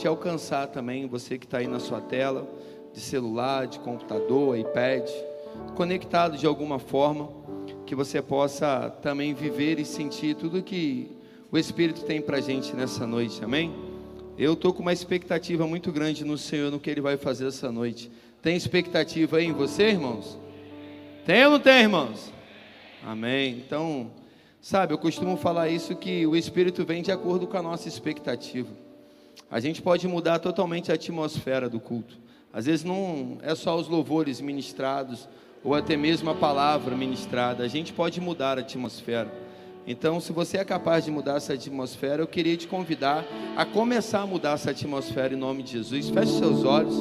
te alcançar também, você que está aí na sua tela, de celular, de computador, iPad, conectado de alguma forma, que você possa também viver e sentir tudo que o Espírito tem para gente nessa noite, amém? Eu estou com uma expectativa muito grande no Senhor, no que Ele vai fazer essa noite. Tem expectativa aí em você, irmãos? Tem ou não tem, irmãos? Amém. Então, sabe, eu costumo falar isso que o Espírito vem de acordo com a nossa expectativa. A gente pode mudar totalmente a atmosfera do culto. Às vezes não é só os louvores ministrados ou até mesmo a palavra ministrada. A gente pode mudar a atmosfera. Então, se você é capaz de mudar essa atmosfera, eu queria te convidar a começar a mudar essa atmosfera em nome de Jesus. Feche seus olhos,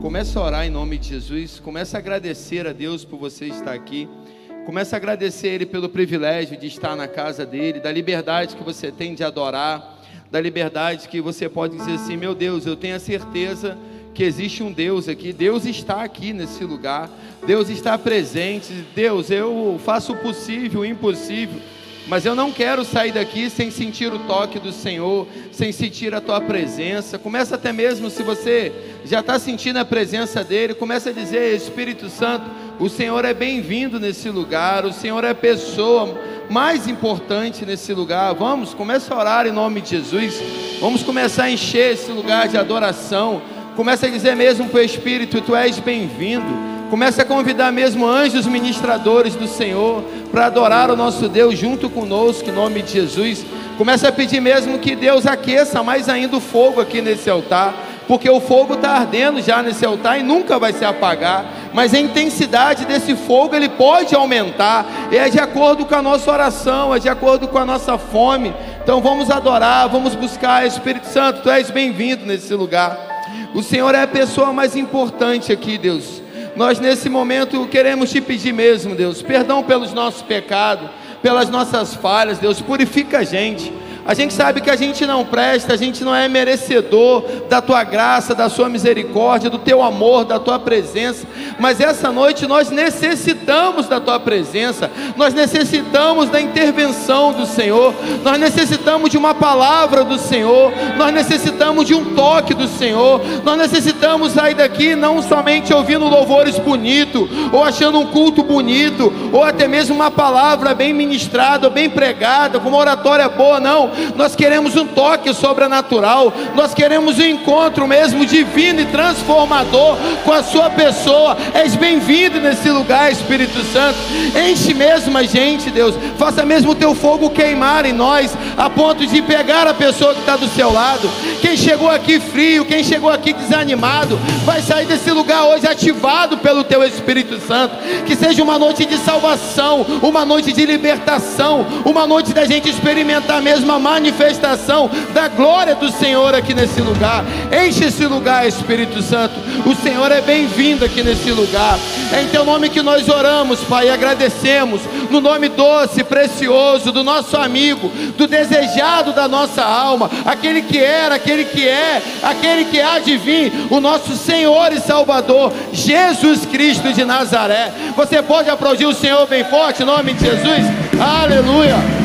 comece a orar em nome de Jesus, comece a agradecer a Deus por você estar aqui. Comece a agradecer Ele pelo privilégio de estar na casa dele, da liberdade que você tem de adorar, da liberdade que você pode dizer assim: meu Deus, eu tenho a certeza que existe um Deus aqui, Deus está aqui nesse lugar, Deus está presente. Deus, eu faço o possível, o impossível, mas eu não quero sair daqui sem sentir o toque do Senhor, sem sentir a tua presença. Começa até mesmo se você já está sentindo a presença dele, começa a dizer: Espírito Santo, o Senhor é bem-vindo nesse lugar, o Senhor é pessoa mais importante nesse lugar. Vamos, começa a orar em nome de Jesus. Vamos começar a encher esse lugar de adoração. Começa a dizer mesmo para o Espírito: Tu és bem-vindo. Começa a convidar mesmo anjos ministradores do Senhor para adorar o nosso Deus junto conosco, em nome de Jesus. Começa a pedir mesmo que Deus aqueça mais ainda o fogo aqui nesse altar, porque o fogo está ardendo já nesse altar e nunca vai se apagar. Mas a intensidade desse fogo ele pode aumentar, é de acordo com a nossa oração, é de acordo com a nossa fome. Então vamos adorar, vamos buscar, Espírito Santo, tu és bem-vindo nesse lugar. O Senhor é a pessoa mais importante aqui, Deus. Nós nesse momento queremos te pedir mesmo, Deus, perdão pelos nossos pecados, pelas nossas falhas, Deus, purifica a gente. A gente sabe que a gente não presta, a gente não é merecedor da tua graça, da sua misericórdia, do teu amor, da tua presença, mas essa noite nós necessitamos da tua presença, nós necessitamos da intervenção do Senhor, nós necessitamos de uma palavra do Senhor, nós necessitamos de um toque do Senhor, nós necessitamos sair daqui não somente ouvindo louvores bonitos, ou achando um culto bonito, ou até mesmo uma palavra bem ministrada, bem pregada, com uma oratória boa, não nós queremos um toque sobrenatural, nós queremos um encontro mesmo divino e transformador com a sua pessoa. És bem-vindo nesse lugar, Espírito Santo. Enche mesmo a gente, Deus. Faça mesmo o teu fogo queimar em nós, a ponto de pegar a pessoa que está do seu lado. Quem chegou aqui frio, quem chegou aqui desanimado, vai sair desse lugar hoje ativado pelo teu Espírito Santo. Que seja uma noite de salvação, uma noite de libertação, uma noite da gente experimentar mesmo a manifestação da glória do Senhor aqui nesse lugar. Enche esse lugar, Espírito Santo. O Senhor é bem-vindo aqui nesse lugar. É em teu nome que nós oramos, Pai, e agradecemos. No nome doce, precioso do nosso amigo, do desejado da nossa alma, aquele que era, aquele que é, aquele que há de vir, o nosso Senhor e Salvador, Jesus Cristo de Nazaré. Você pode aplaudir o Senhor bem forte, em nome de Jesus. Aleluia.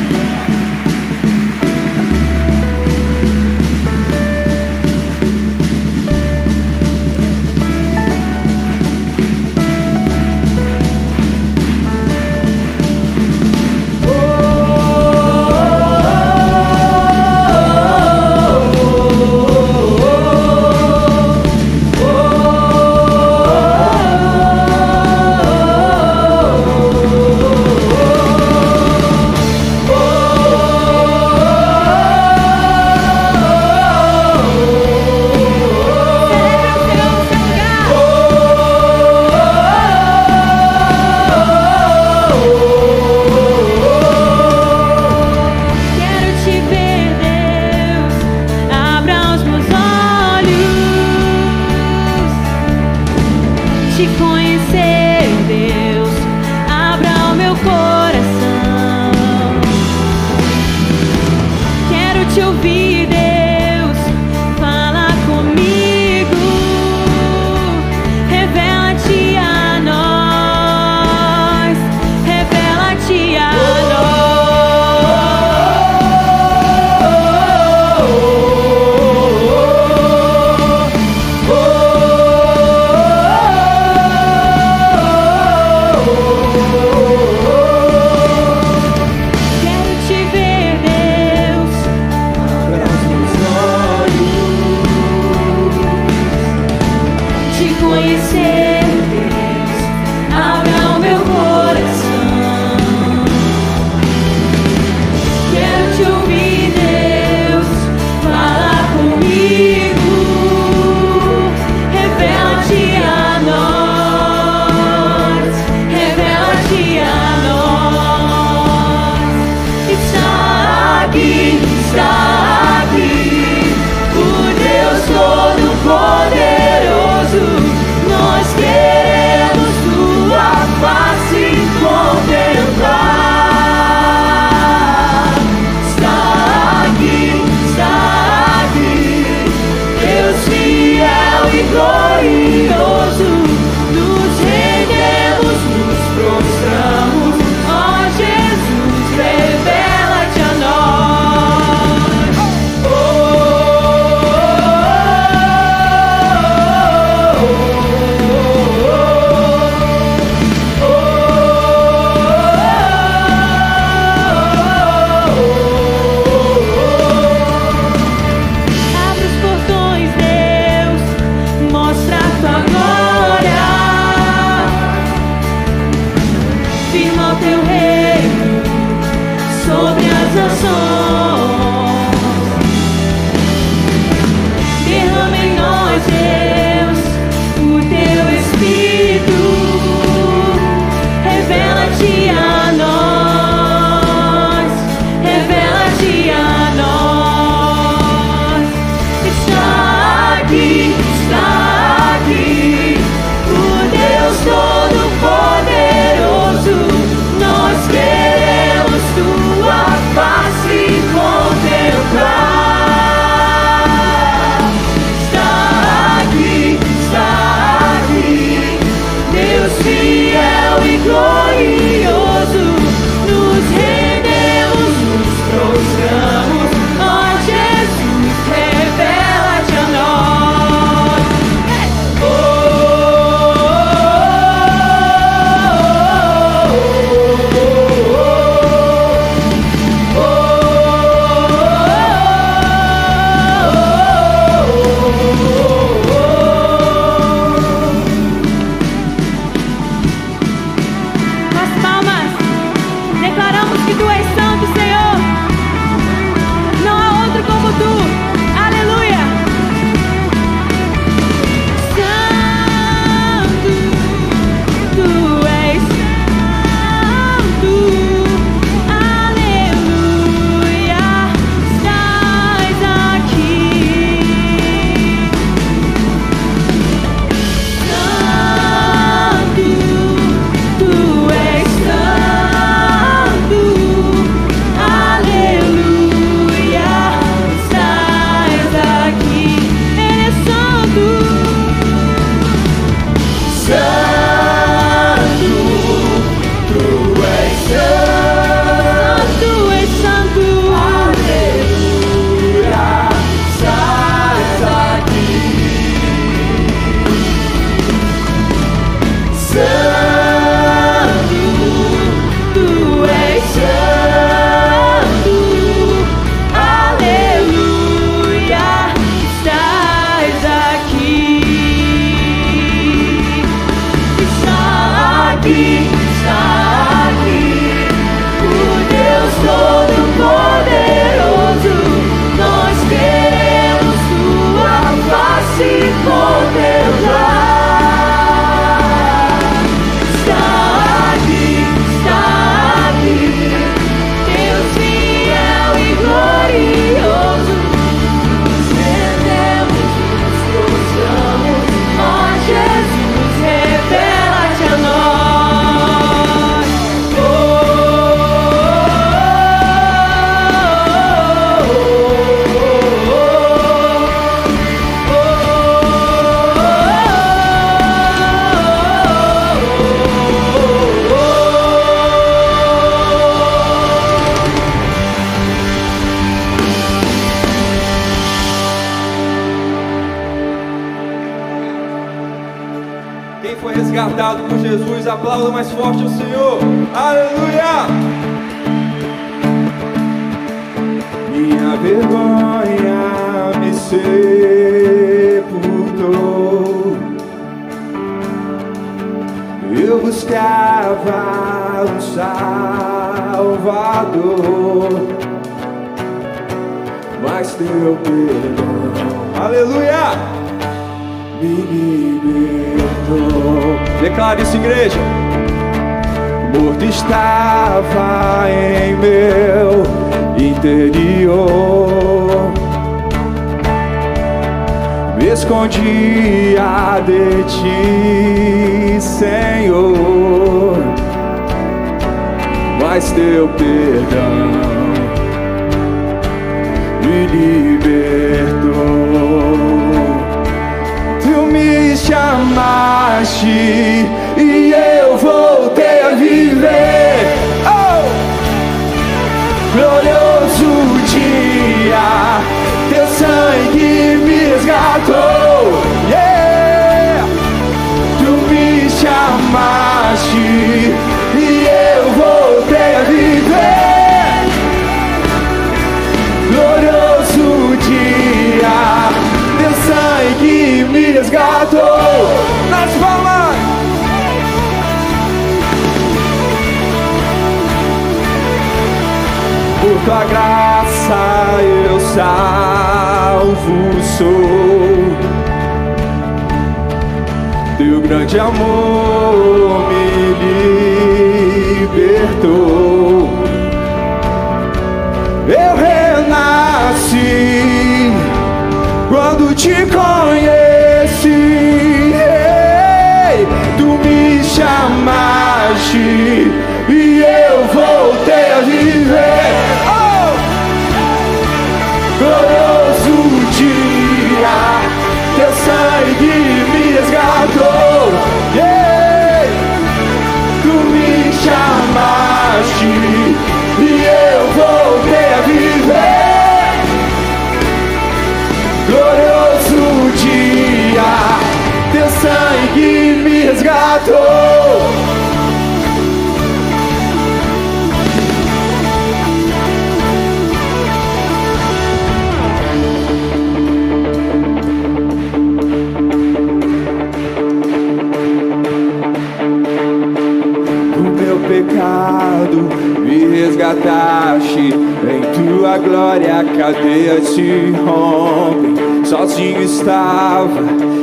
Resgataste. Em tua glória a cadeia se rompe. Sozinho estava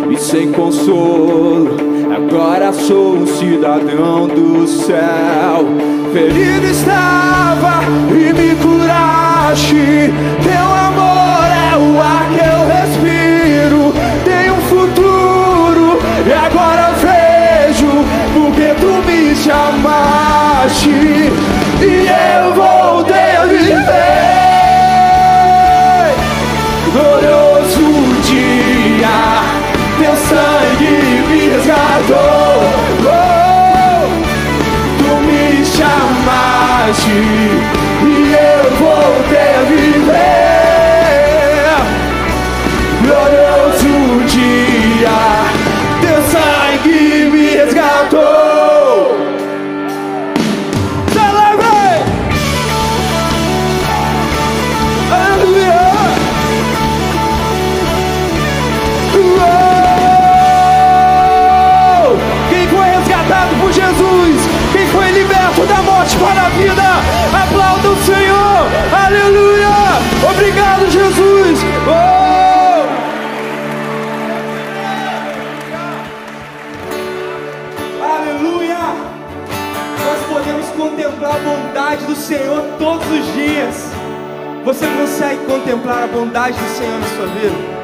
e sem consolo. Agora sou um cidadão do céu. Ferido estava e me curaste. Teu amor é o ar que eu respiro tu me chamaste e eu voltei a viver. Glorioso dia, teu sangue me resgatou. Oh, tu me chamaste e eu voltei a todos os dias. Você consegue contemplar a bondade do Senhor na sua vida?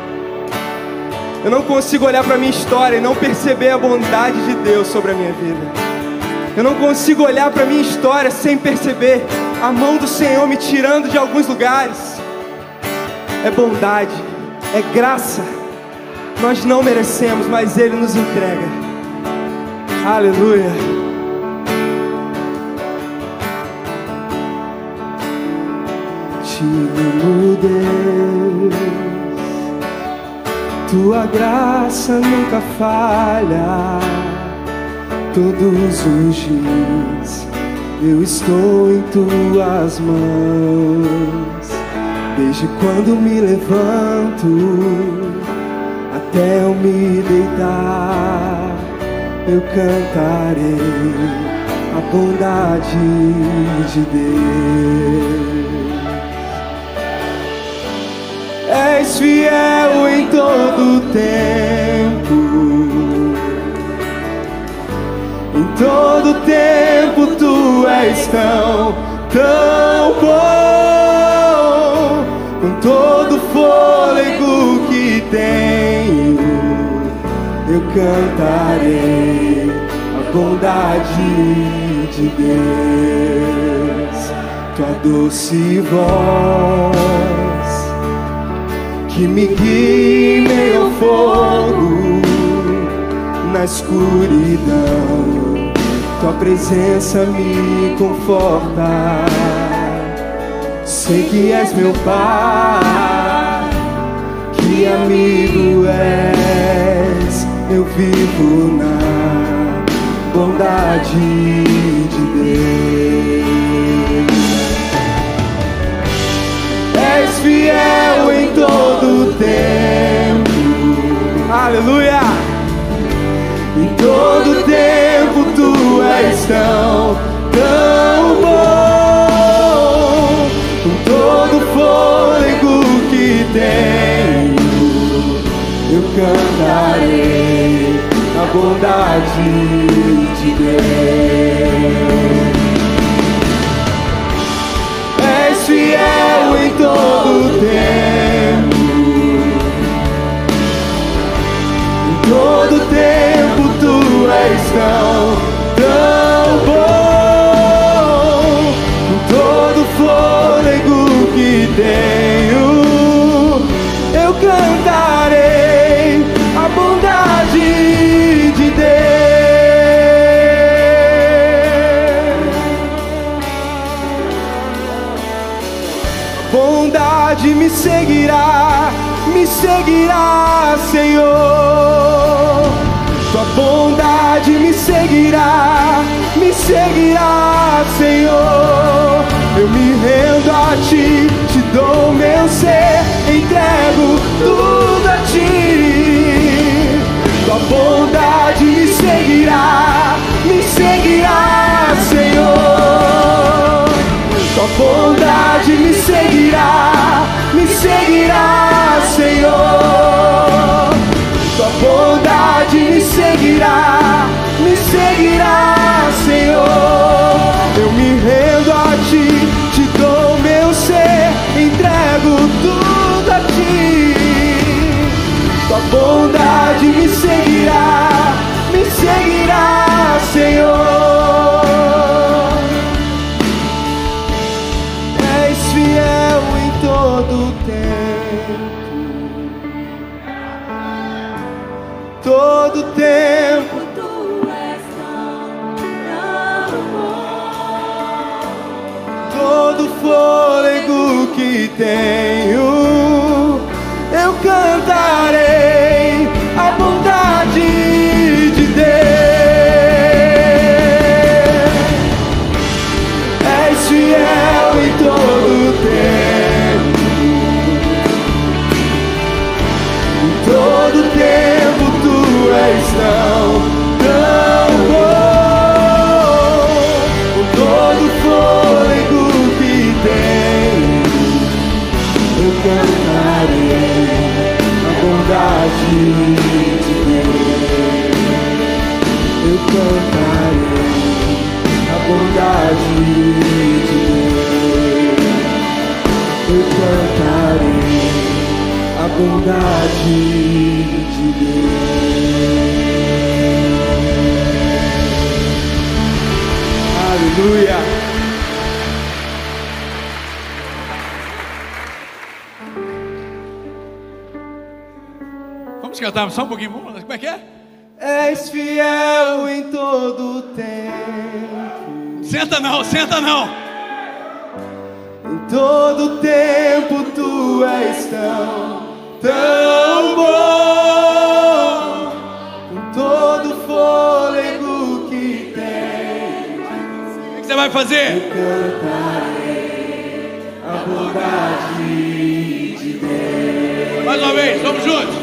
Eu não consigo olhar para a minha história e não perceber a bondade de Deus sobre a minha vida. Eu não consigo olhar para a minha história sem perceber a mão do Senhor me tirando de alguns lugares. É bondade, é graça. Nós não merecemos, mas Ele nos entrega. Aleluia. Amo, Deus. Tua graça nunca falha. Todos os dias eu estou em tuas mãos. Desde quando me levanto até eu me deitar, eu cantarei a bondade de Deus. Fiel em todo tempo, em todo tempo tu és tão, tão bom, com todo fôlego que tenho eu cantarei a bondade de Deus, tua doce voz que me meio ao fogo na escuridão. Tua presença me conforta. Sei que és meu Pai, que amigo és eu vivo na bondade de Deus. És fiel todo tempo, aleluia. Em todo tempo tu és tão, tão bom, com todo fôlego que tenho, eu cantarei a bondade de Deus. Fiel em todo tempo, todo tempo tu és tão, tão bom, todo fôlego que tenho, eu cantarei a bondade de Deus. Bondade me seguirá, me seguirá, Senhor. Bondade me seguirá, me seguirá, Senhor. Eu me rendo a ti, te dou meu ser, entrego tudo a ti. Tua bondade me seguirá, me seguirá, Senhor. Tua bondade me seguirá, me seguirá, Senhor. Tua bondade seguirá, me seguirá, Senhor. Eu me rendo a ti, te dou meu ser, entrego tudo a ti. Tua bondade me seguirá, me seguirá, Senhor. És fiel em todo tempo, que cantar só um pouquinho. Como é que é? És fiel em todo tempo. Senta não, senta não. Em todo tempo tu és tão, tão bom. Com todo fôlego que tem, O que você vai fazer? cantarei a bondade de Deus. Mais uma vez, vamos juntos.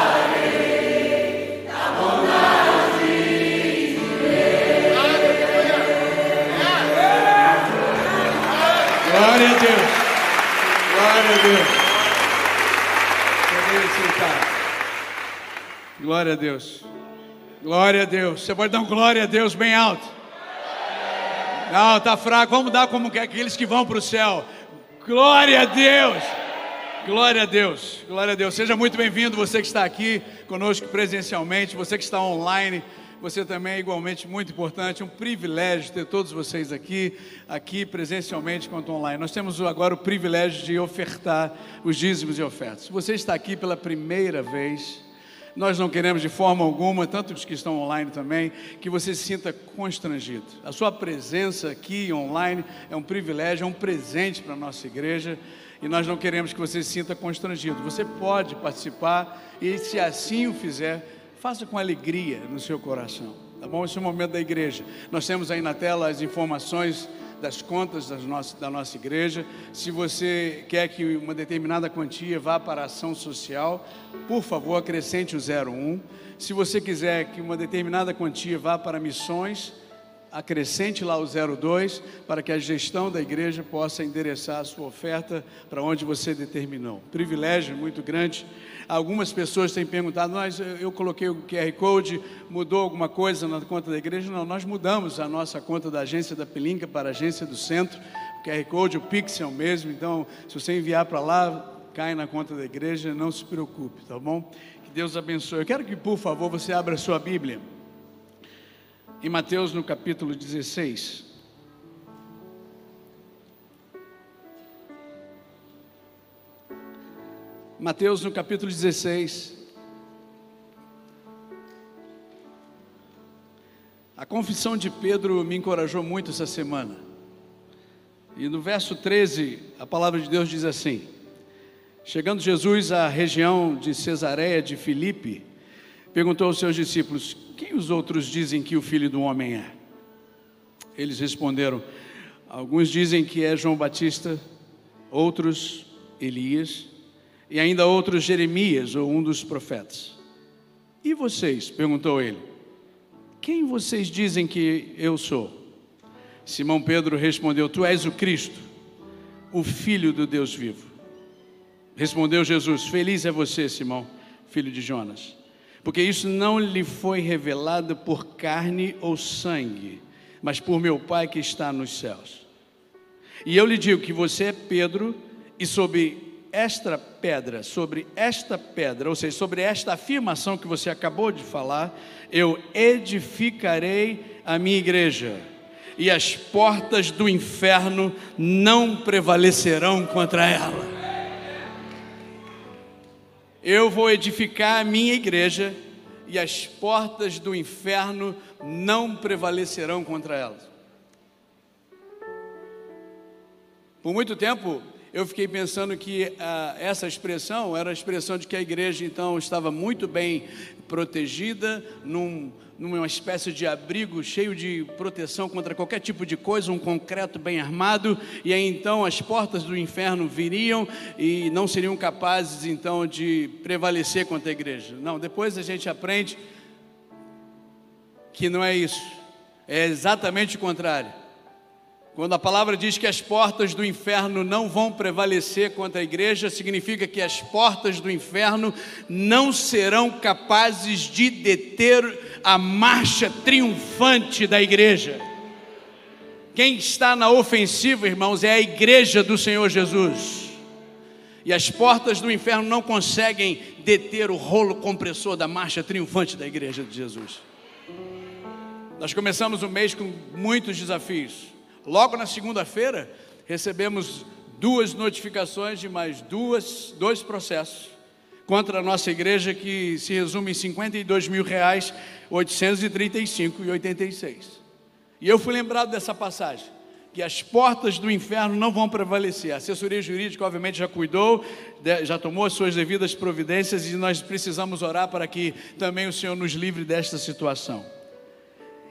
Glória a Deus. Glória a Deus. Você pode dar um glória a Deus bem alto. Não, tá fraco. Vamos dar como que aqueles que vão para o céu. Glória a Deus. Glória a Deus. Glória a Deus. Seja muito bem-vindo você que está aqui conosco presencialmente, você que está online. Você também é igualmente muito importante, um privilégio ter todos vocês aqui, aqui presencialmente quanto online. Nós temos agora o privilégio de ofertar os dízimos e ofertas. Se você está aqui pela primeira vez, nós não queremos de forma alguma, tanto os que estão online também, que você se sinta constrangido. A sua presença aqui online é um privilégio, é um presente para a nossa igreja e nós não queremos que você se sinta constrangido. Você pode participar e, se assim o fizer, faça com alegria no seu coração. Tá bom? Esse é o momento da igreja. Nós temos aí na tela as informações das contas das nossas, da nossa igreja. Se você quer que uma determinada quantia vá para a ação social, por favor, acrescente o 01. Se você quiser que uma determinada quantia vá para missões, acrescente lá o 02 para que a gestão da igreja possa endereçar a sua oferta para onde você determinou. Privilégio muito grande. Algumas pessoas têm perguntado, mas eu coloquei o QR Code, mudou alguma coisa na conta da igreja? Não, nós mudamos a nossa conta da agência da Pelinca para a agência do centro. O QR Code, o Pix é mesmo, então se você enviar para lá, cai na conta da igreja, não se preocupe, tá bom? Que Deus abençoe. Eu quero que, por favor, você abra a sua Bíblia em Mateus no capítulo 16. Mateus no capítulo 16. A confissão de Pedro me encorajou muito essa semana. E no verso 13, a palavra de Deus diz assim: Chegando Jesus à região de Cesareia de Filipe, perguntou aos seus discípulos: Quem os outros dizem que o filho do homem é? Eles responderam: Alguns dizem que é João Batista, outros Elias, e ainda outros Jeremias ou um dos profetas. E vocês? perguntou ele: Quem vocês dizem que eu sou? Simão Pedro respondeu: Tu és o Cristo, o Filho do Deus vivo. Respondeu Jesus: Feliz é você, Simão, filho de Jonas porque isso não lhe foi revelado por carne ou sangue, mas por meu Pai que está nos céus. E eu lhe digo que você é Pedro, e sobre esta pedra, sobre esta pedra, ou seja, sobre esta afirmação que você acabou de falar, eu edificarei a minha igreja, e as portas do inferno não prevalecerão contra ela. Eu vou edificar a minha igreja e as portas do inferno não prevalecerão contra ela. Por muito tempo eu fiquei pensando que ah, essa expressão era a expressão de que a igreja então estava muito bem protegida, num, numa espécie de abrigo cheio de proteção contra qualquer tipo de coisa, um concreto bem armado, e aí então as portas do inferno viriam e não seriam capazes então de prevalecer contra a igreja. Não, depois a gente aprende que não é isso, é exatamente o contrário. Quando a palavra diz que as portas do inferno não vão prevalecer contra a igreja, significa que as portas do inferno não serão capazes de deter a marcha triunfante da igreja. Quem está na ofensiva, irmãos, é a igreja do Senhor Jesus. E as portas do inferno não conseguem deter o rolo compressor da marcha triunfante da igreja de Jesus. Nós começamos o mês com muitos desafios. Logo na segunda-feira, recebemos duas notificações de mais duas, dois processos contra a nossa igreja que se resume em 52 mil reais, 835 e 86. E eu fui lembrado dessa passagem, que as portas do inferno não vão prevalecer. A assessoria jurídica, obviamente, já cuidou, já tomou as suas devidas providências e nós precisamos orar para que também o Senhor nos livre desta situação.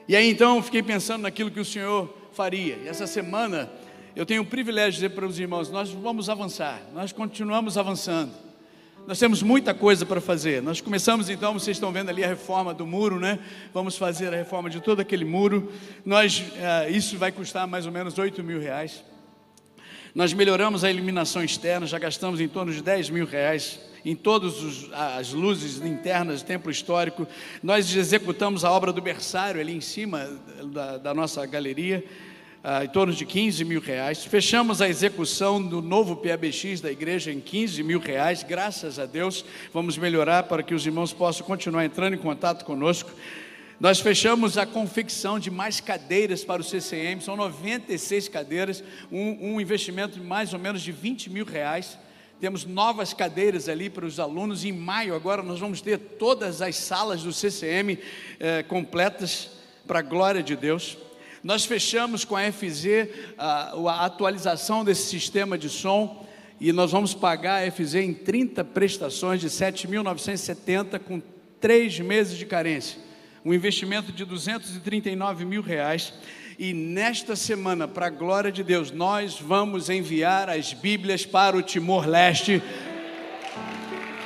E aí então eu fiquei pensando naquilo que o Senhor faria. E essa semana eu tenho o privilégio de dizer para os irmãos: nós vamos avançar, nós continuamos avançando. Nós temos muita coisa para fazer. Nós começamos então, vocês estão vendo ali a reforma do muro, né? Vamos fazer a reforma de todo aquele muro. Nós, eh, isso vai custar mais ou menos 8 mil reais. Nós melhoramos a iluminação externa, já gastamos em torno de 10 mil reais em todas as luzes internas do templo histórico. Nós executamos a obra do berçário ali em cima da, da nossa galeria, ah, em torno de 15 mil reais. Fechamos a execução do novo PABX da igreja em 15 mil reais, graças a Deus. Vamos melhorar para que os irmãos possam continuar entrando em contato conosco. Nós fechamos a confecção de mais cadeiras para o CCM, são 96 cadeiras, um, um investimento de mais ou menos de 20 mil reais. Temos novas cadeiras ali para os alunos. Em maio, agora, nós vamos ter todas as salas do CCM eh, completas, para a glória de Deus. Nós fechamos com a FZ a, a atualização desse sistema de som e nós vamos pagar a FZ em 30 prestações de 7.970 com três meses de carência um investimento de 239 mil reais. E nesta semana, para a glória de Deus, nós vamos enviar as Bíblias para o Timor-Leste.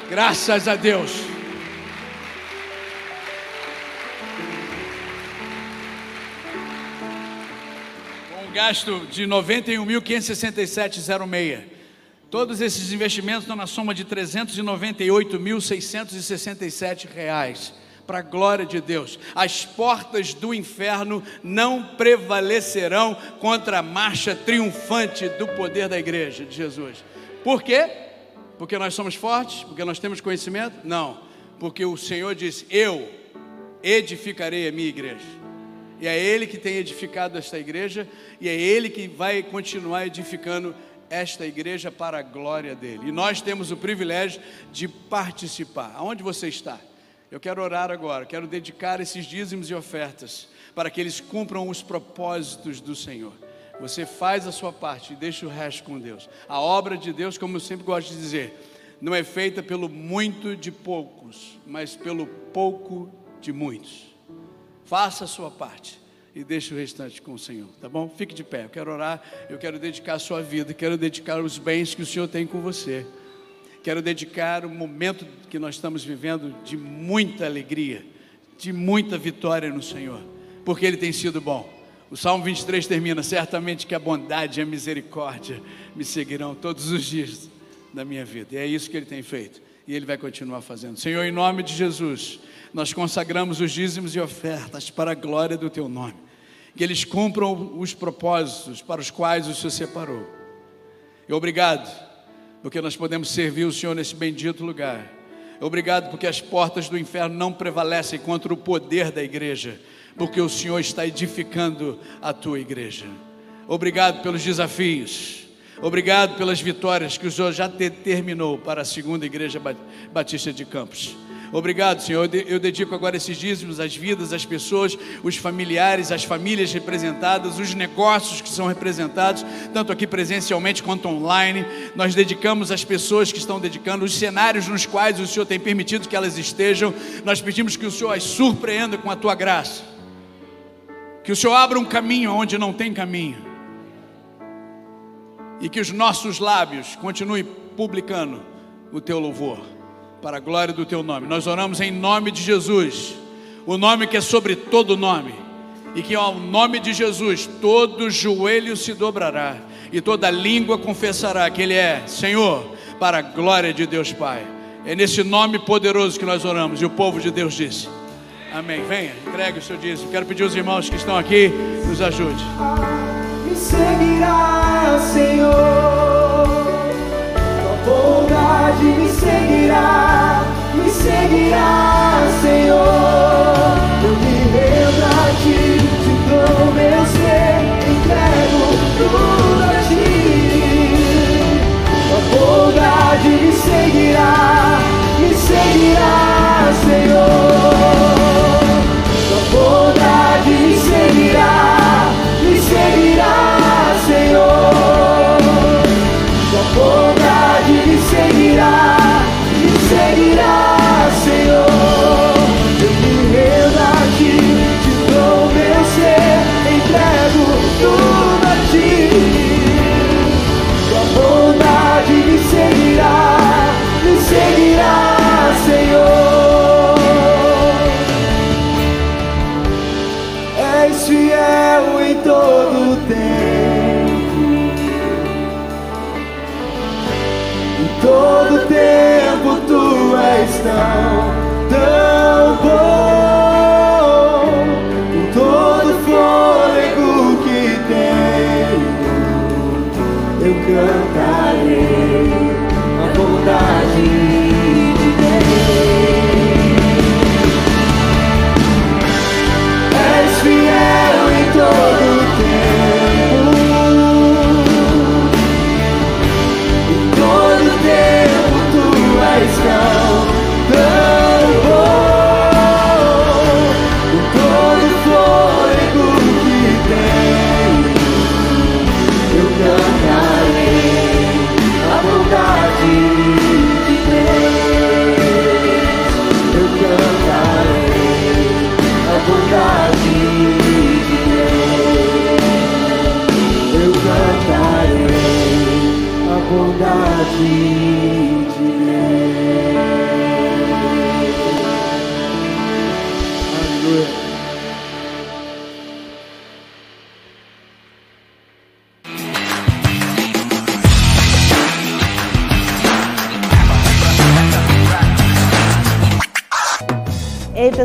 Graças a Deus. Com um gasto de 91.567,06. Todos esses investimentos estão na soma de 398.667 reais para a glória de Deus. As portas do inferno não prevalecerão contra a marcha triunfante do poder da igreja de Jesus. Por quê? Porque nós somos fortes? Porque nós temos conhecimento? Não. Porque o Senhor diz: Eu edificarei a minha igreja. E é Ele que tem edificado esta igreja, e é Ele que vai continuar edificando esta igreja para a glória dele. E nós temos o privilégio de participar. Aonde você está? Eu quero orar agora, quero dedicar esses dízimos e ofertas para que eles cumpram os propósitos do Senhor. Você faz a sua parte e deixa o resto com Deus. A obra de Deus, como eu sempre gosto de dizer, não é feita pelo muito de poucos, mas pelo pouco de muitos. Faça a sua parte e deixe o restante com o Senhor, tá bom? Fique de pé. Eu quero orar, eu quero dedicar a sua vida, quero dedicar os bens que o Senhor tem com você. Quero dedicar o momento que nós estamos vivendo de muita alegria, de muita vitória no Senhor, porque Ele tem sido bom. O Salmo 23 termina: certamente que a bondade e a misericórdia me seguirão todos os dias da minha vida. E é isso que Ele tem feito. E Ele vai continuar fazendo. Senhor, em nome de Jesus, nós consagramos os dízimos e ofertas para a glória do Teu nome. Que eles cumpram os propósitos para os quais o Senhor separou. E obrigado porque nós podemos servir o Senhor nesse bendito lugar. Obrigado porque as portas do inferno não prevalecem contra o poder da igreja, porque o Senhor está edificando a tua igreja. Obrigado pelos desafios. Obrigado pelas vitórias que o Senhor já determinou para a segunda igreja batista de Campos. Obrigado, Senhor. Eu dedico agora esses dízimos às vidas, às pessoas, os familiares, as famílias representadas, os negócios que são representados, tanto aqui presencialmente quanto online. Nós dedicamos às pessoas que estão dedicando, os cenários nos quais o Senhor tem permitido que elas estejam. Nós pedimos que o Senhor as surpreenda com a tua graça. Que o Senhor abra um caminho onde não tem caminho. E que os nossos lábios continuem publicando o teu louvor para a glória do teu nome. Nós oramos em nome de Jesus, o nome que é sobre todo nome, e que ao nome de Jesus todo joelho se dobrará e toda língua confessará que Ele é Senhor, para a glória de Deus Pai. É nesse nome poderoso que nós oramos, e o povo de Deus disse: Amém. Venha, entregue o seu dízimo. Quero pedir aos irmãos que estão aqui, nos ajude. Me seguirá, Senhor. Bondade me seguirá, Senhor. Eu me rendo a ti, te dou meu ser, entrego tudo a ti. Tua bondade me seguirá, me seguirá, Senhor. todo tempo. Em todo tempo tu és tão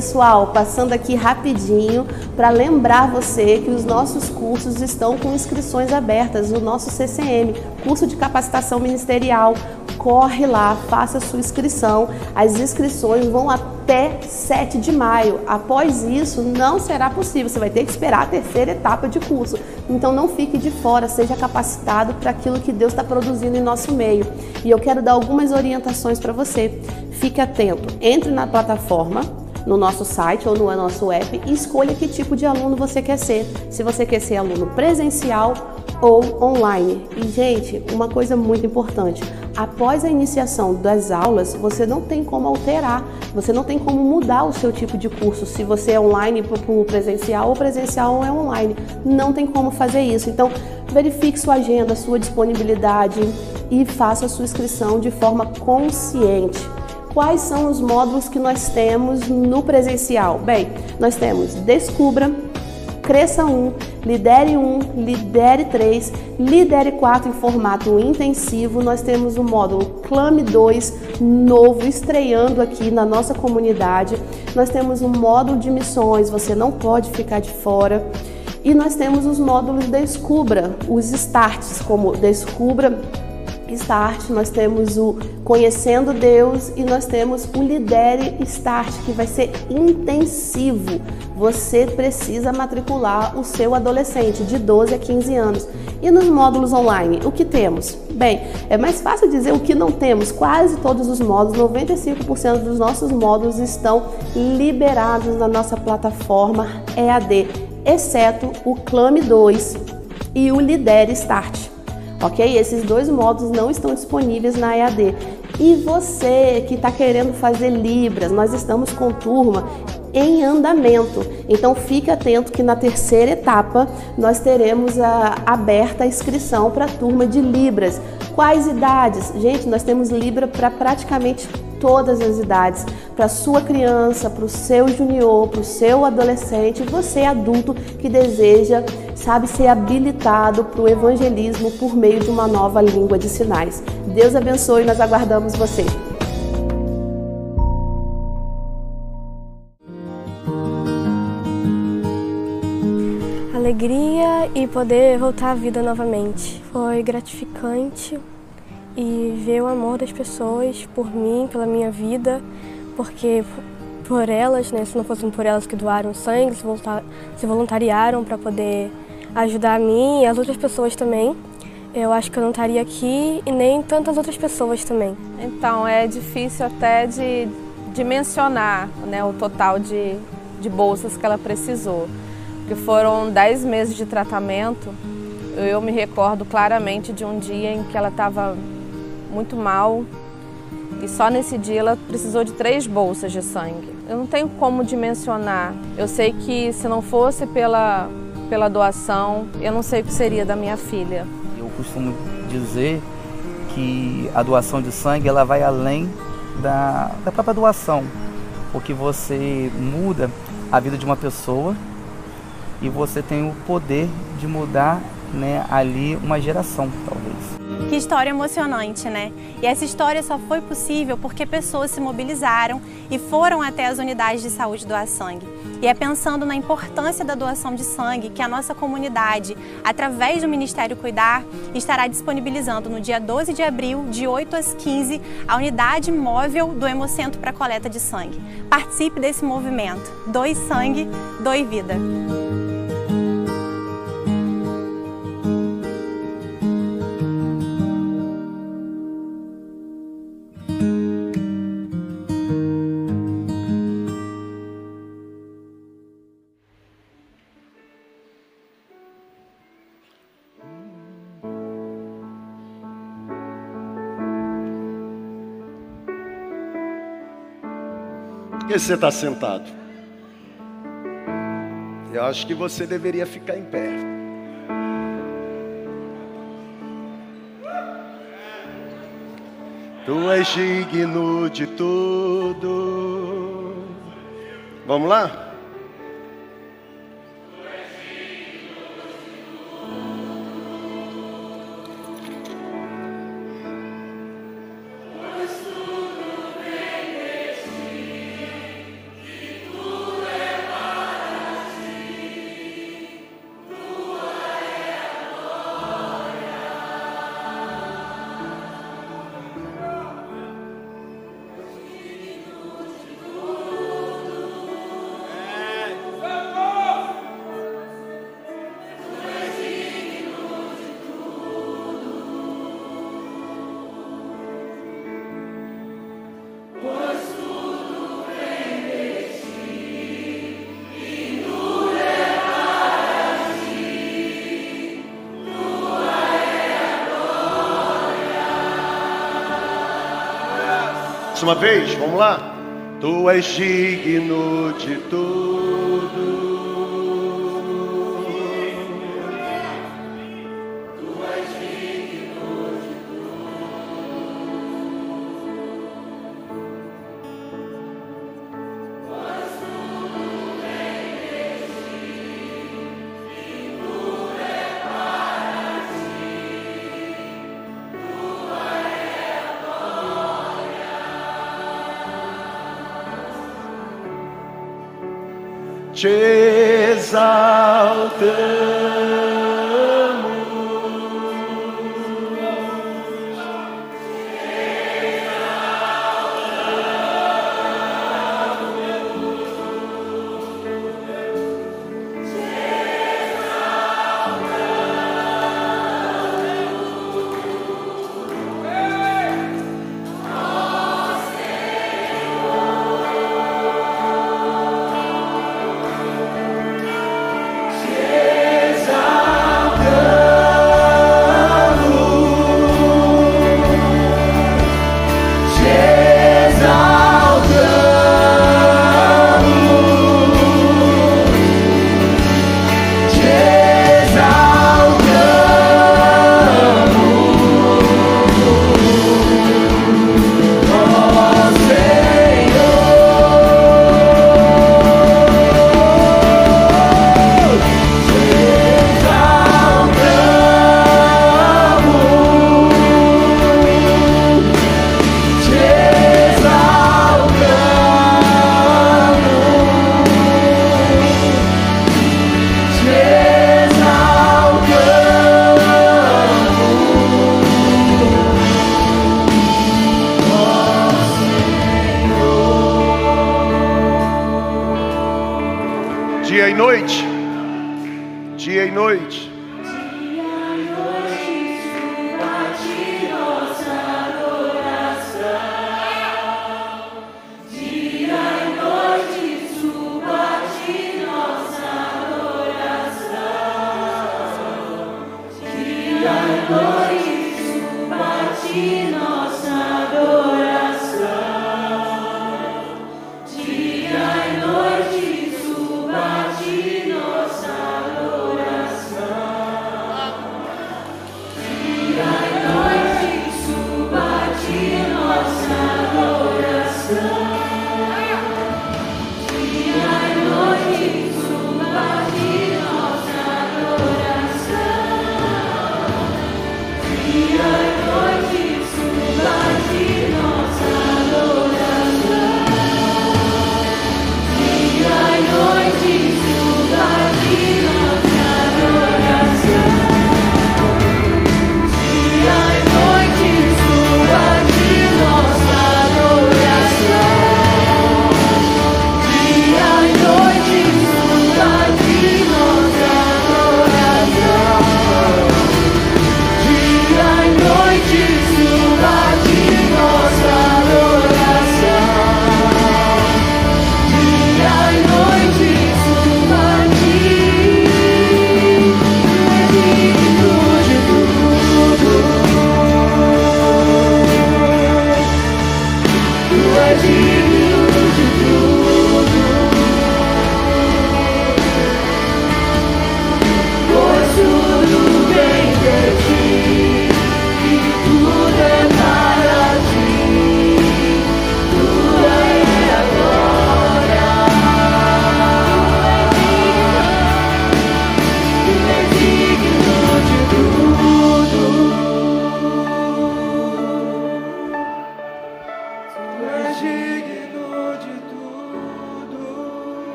pessoal, passando aqui rapidinho para lembrar você que os nossos cursos estão com inscrições abertas no nosso CCM, curso de capacitação ministerial. Corre lá, faça sua inscrição. As inscrições vão até 7 de maio. Após isso, não será possível. Você vai ter que esperar a terceira etapa de curso. Então não fique de fora, seja capacitado para aquilo que Deus está produzindo em nosso meio. E eu quero dar algumas orientações para você. Fique atento. Entre na plataforma no nosso site ou no nosso app e escolha que tipo de aluno você quer ser. Se você quer ser aluno presencial ou online. E, gente, uma coisa muito importante: após a iniciação das aulas, você não tem como alterar, você não tem como mudar o seu tipo de curso, se você é online para o presencial ou presencial é online. Não tem como fazer isso. Então, verifique sua agenda, sua disponibilidade e faça a sua inscrição de forma consciente. Quais são os módulos que nós temos no presencial? Bem, nós temos Descubra, Cresça 1, Lidere 1, Lidere 3, Lidere 4 em formato intensivo. Nós temos o módulo Clame 2, novo, estreando aqui na nossa comunidade. Nós temos um módulo de missões, você não pode ficar de fora. E nós temos os módulos Descubra, os starts, como Descubra Start, nós temos o Conhecendo Deus e nós temos o Lidere Start, que vai ser intensivo. Você precisa matricular o seu adolescente de 12 a 15 anos. E nos módulos online, o que temos? Bem, é mais fácil dizer o que não temos. Quase todos os módulos, 95% dos nossos módulos estão liberados na nossa plataforma EAD, exceto o Clame 2 e o Lidere Start ok? Esses dois módulos não estão disponíveis na EAD. E você que está querendo fazer Libras, nós estamos com turma em andamento. Então fique atento que na terceira etapa nós teremos a, aberta a inscrição para a turma de Libras. Quais idades? Gente, nós temos Libra para praticamente todas as idades, para sua criança, para o seu junior, para o seu adolescente, você adulto que deseja, sabe, ser habilitado para o evangelismo por meio de uma nova língua de sinais. Deus abençoe, nós aguardamos você. Alegria e poder voltar à vida novamente. Foi gratificante e ver o amor das pessoas por mim, pela minha vida, porque por elas, né, se não fossem por elas que doaram sangue, se, voluntariaram para poder ajudar a mim e as outras pessoas também, eu acho que eu não estaria aqui e nem tantas outras pessoas também. Então é difícil até de, mencionar né, o total de, de bolsas que ela precisou, porque foram 10 meses de tratamento. Eu me recordo claramente de um dia em que ela estava muito mal e só nesse dia ela precisou de três bolsas de sangue. Eu não tenho como dimensionar. Eu sei que se não fosse pela, pela doação, eu não sei o que seria da minha filha. Eu costumo dizer que a doação de sangue ela vai além da, da própria doação, porque você muda a vida de uma pessoa e você tem o poder de mudar né, ali uma geração, talvez. Que história emocionante, né? E essa história só foi possível porque pessoas se mobilizaram e foram até as unidades de saúde doar sangue. E é pensando na importância da doação de sangue que a nossa comunidade, através do Ministério Cuidar, estará disponibilizando no dia 12 de abril, de 8 às 15, a unidade móvel do Hemocentro para coleta de sangue. Participe desse movimento. Doe sangue, doe vida. Que você está sentado? Eu acho que você deveria ficar em pé. Tu és digno de tudo. Vamos lá? Uma vez, vamos lá. Tu és digno de tudo.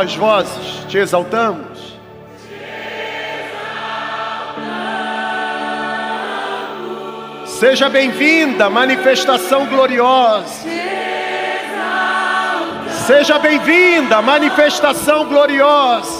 Só as vozes, te exaltamos. Seja bem-vinda, manifestação gloriosa. Seja bem-vinda, manifestação gloriosa.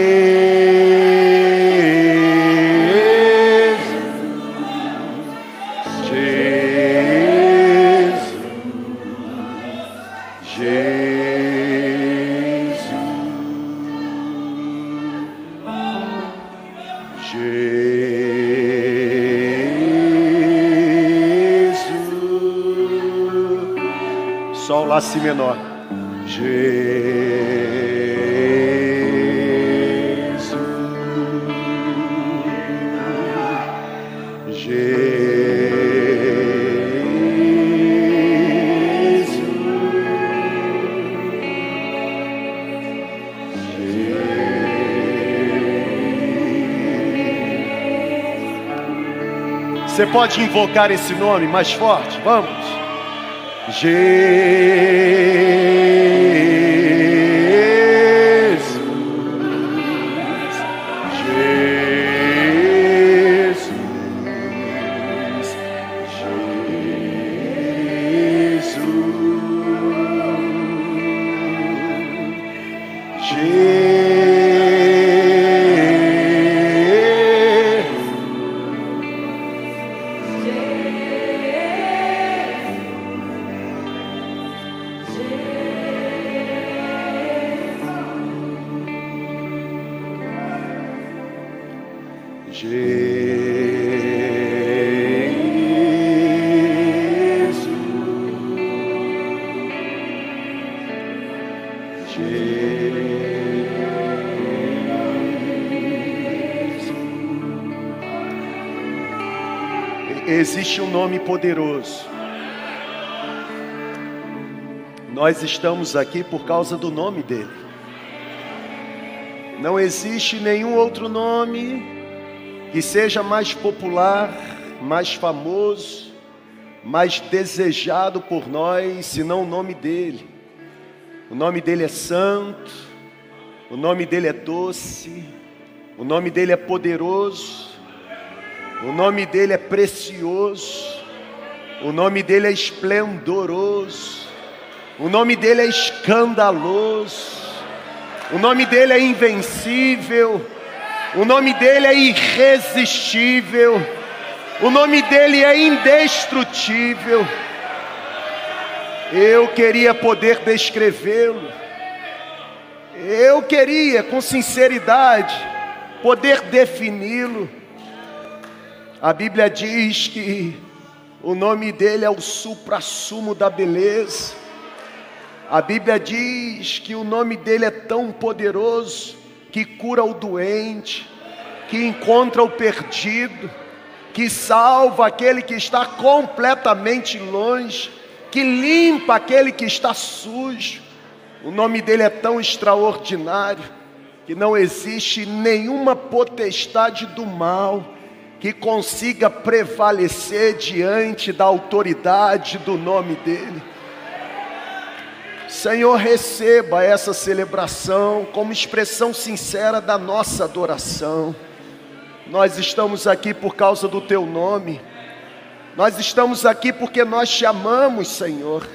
si menor. Jesus. Você pode invocar esse nome mais forte? Vamos. Jesus. Existe um nome poderoso. Nós estamos aqui por causa do nome dele. Não existe nenhum outro nome que seja mais popular, mais famoso, mais desejado por nós, senão o nome dele. O nome dele é santo, o nome dele é doce, o nome dele é poderoso, o nome dele é precioso, o nome dele é esplendoroso, o nome dele é escandaloso, o nome dele é invencível, o nome dele é irresistível, o nome dele é indestrutível. Eu queria poder descrevê-lo, Eu queria, com sinceridade, poder defini-lo. A Bíblia diz que o nome dele é o supra-sumo da beleza. A Bíblia diz que o nome dele é tão poderoso que cura o doente, que encontra o perdido, que salva aquele que está completamente longe, que limpa aquele que está sujo. O nome dele é tão extraordinário que não existe nenhuma potestade do mal que consiga prevalecer diante da autoridade do nome dele. Senhor, receba essa celebração como expressão sincera da nossa adoração. Nós estamos aqui por causa do teu nome. Nós estamos aqui porque nós te amamos, Senhor.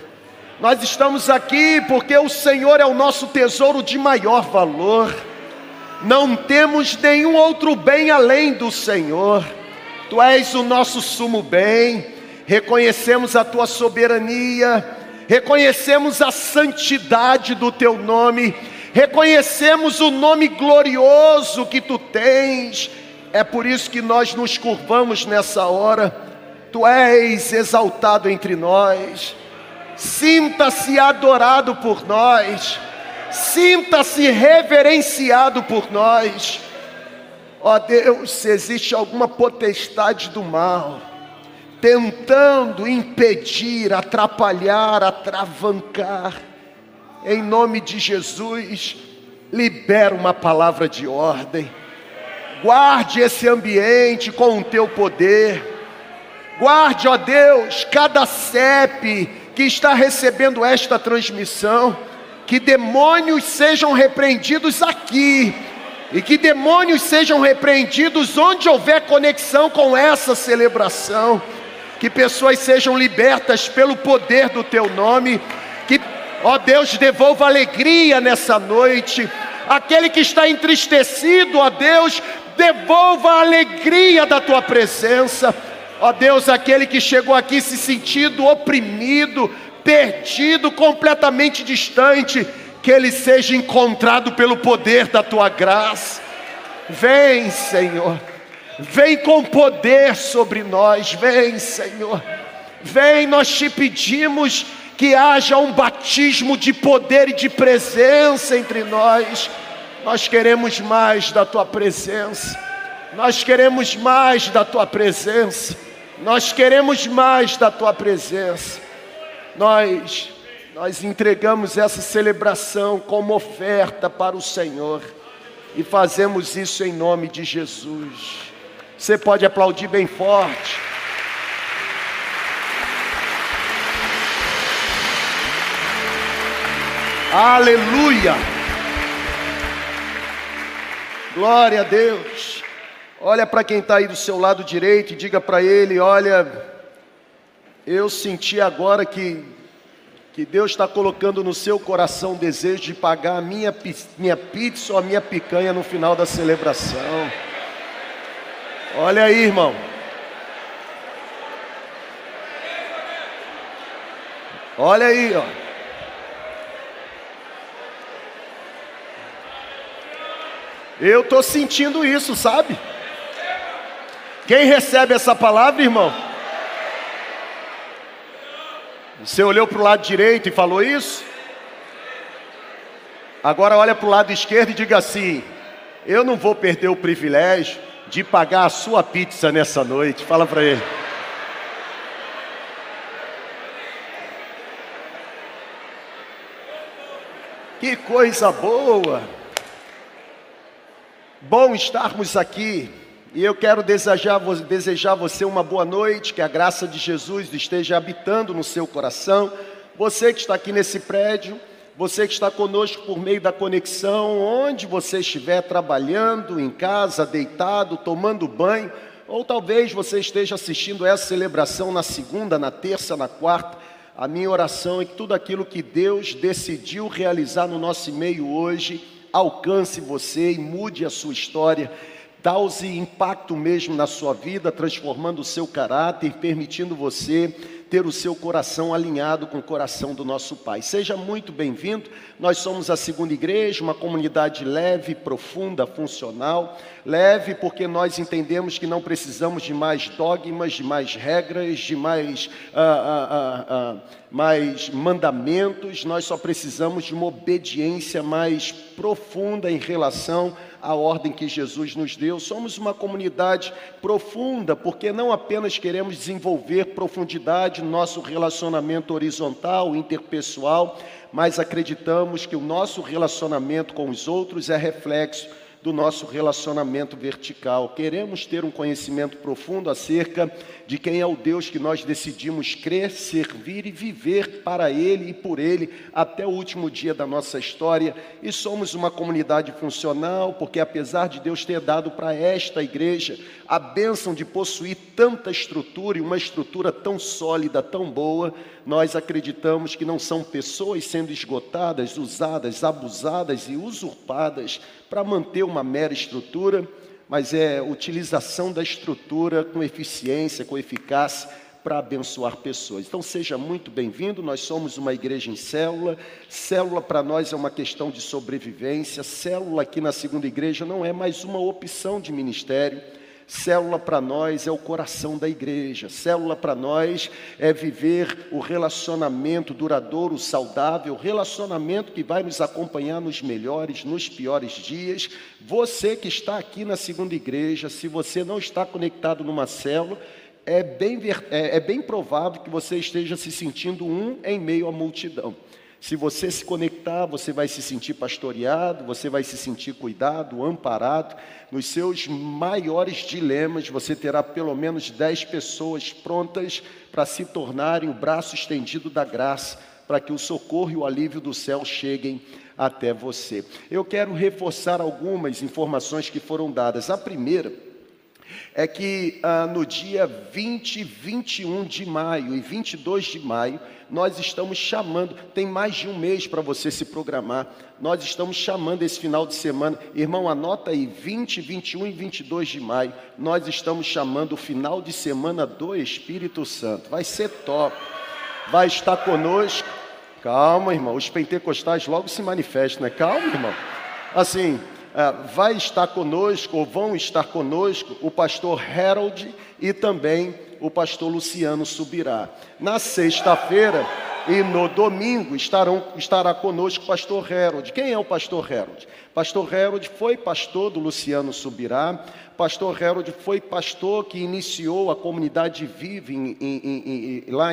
Nós estamos aqui porque o Senhor é o nosso tesouro de maior valor. Não temos nenhum outro bem além do Senhor. Tu és o nosso sumo bem. Reconhecemos a tua soberania, reconhecemos a santidade do teu nome, reconhecemos o nome glorioso que tu tens. É por isso que nós nos curvamos nessa hora. Tu és exaltado entre nós. Sinta-se adorado por nós. Sinta-se reverenciado por nós. Ó Deus, se existe alguma potestade do mal tentando impedir, atrapalhar, atravancar, em nome de Jesus, libera uma palavra de ordem. Guarde esse ambiente com o teu poder. Guarde, ó Deus, cada CEP que está recebendo esta transmissão, que demônios sejam repreendidos aqui, e que demônios sejam repreendidos onde houver conexão com essa celebração, que pessoas sejam libertas pelo poder do teu nome, que, ó Deus, devolva alegria nessa noite. Aquele que está entristecido, ó Deus, devolva a alegria da tua presença. Ó Deus, aquele que chegou aqui se sentindo oprimido, perdido, completamente distante, que ele seja encontrado pelo poder da tua graça. Vem, Senhor. Vem com poder sobre nós, vem, Senhor. Vem, nós te pedimos que haja um batismo de poder e de presença entre nós. Nós queremos mais da tua presença. Nós queremos mais da tua presença. Nós queremos mais da tua presença. Nós nós entregamos essa celebração como oferta para o Senhor e fazemos isso em nome de Jesus. Você pode aplaudir bem forte. Aleluia! Glória a Deus. Olha para quem está aí do seu lado direito e diga para ele: Olha, eu senti agora que, que Deus está colocando no seu coração o desejo de pagar a minha, minha pizza ou a minha picanha no final da celebração. Olha aí, irmão. Olha aí, ó. Eu estou sentindo isso, sabe? Quem recebe essa palavra, irmão? Você olhou para o lado direito e falou isso? Agora olha para o lado esquerdo e diga assim: Eu não vou perder o privilégio de pagar a sua pizza nessa noite. Fala para ele. Que coisa boa! Bom estarmos aqui. E eu quero desejar, desejar você uma boa noite, que a graça de Jesus esteja habitando no seu coração. Você que está aqui nesse prédio, você que está conosco por meio da conexão, onde você estiver trabalhando, em casa, deitado, tomando banho, ou talvez você esteja assistindo essa celebração na segunda, na terça, na quarta. A minha oração é que tudo aquilo que Deus decidiu realizar no nosso meio hoje alcance você e mude a sua história, cause impacto mesmo na sua vida, transformando o seu caráter, permitindo você ter o seu coração alinhado com o coração do nosso Pai. Seja muito bem-vindo. Nós somos a segunda igreja, uma comunidade leve, profunda, funcional. Leve porque nós entendemos que não precisamos de mais dogmas, de mais regras, de mais, ah, ah, ah, mais mandamentos. Nós só precisamos de uma obediência mais profunda em relação à ordem que Jesus nos deu. Somos uma comunidade profunda porque não apenas queremos desenvolver profundidade no nosso relacionamento horizontal, interpessoal, mas acreditamos que o nosso relacionamento com os outros é reflexo do nosso relacionamento vertical. Queremos ter um conhecimento profundo acerca de quem é o Deus que nós decidimos crer, servir e viver para Ele e por Ele até o último dia da nossa história. E somos uma comunidade funcional, porque apesar de Deus ter dado para esta igreja a bênção de possuir tanta estrutura e uma estrutura tão sólida, tão boa, nós acreditamos que não são pessoas sendo esgotadas, usadas, abusadas e usurpadas para manter uma mera estrutura, mas é utilização da estrutura com eficiência, com eficácia para abençoar pessoas. Então seja muito bem-vindo. Nós somos uma igreja em célula. Célula para nós é uma questão de sobrevivência. Célula aqui na segunda igreja não é mais uma opção de ministério. Célula para nós é o coração da igreja. Célula para nós é viver o relacionamento duradouro, saudável, relacionamento que vai nos acompanhar nos melhores, nos piores dias. Você que está aqui na segunda igreja, se você não está conectado numa célula, é bem, é, é bem provável que você esteja se sentindo um em meio à multidão. Se você se conectar, você vai se sentir pastoreado, você vai se sentir cuidado, amparado. Nos seus maiores dilemas, você terá pelo menos 10 pessoas prontas para se tornarem o braço estendido da graça, para que o socorro e o alívio do céu cheguem até você. Eu quero reforçar algumas informações que foram dadas. A primeira é que ah, no dia 20, 21 de maio e 22 de maio, nós estamos chamando, tem mais de um mês para você se programar, nós estamos chamando esse final de semana, irmão, anota aí, 20, 21 e 22 de maio, nós estamos chamando o final de semana do Espírito Santo, vai ser top, vai estar conosco, calma irmão, os pentecostais logo se manifestam, né? Calma irmão, assim, vai estar conosco, ou vão estar conosco, o pastor Harold e também o pastor Luciano Subirá. Na sexta-feira e no domingo estarão, estará conosco o pastor Harold. Quem é o pastor Harold? Pastor Harold foi pastor do Luciano Subirá. Pastor Harold foi pastor que iniciou a comunidade Vive em, em, em, lá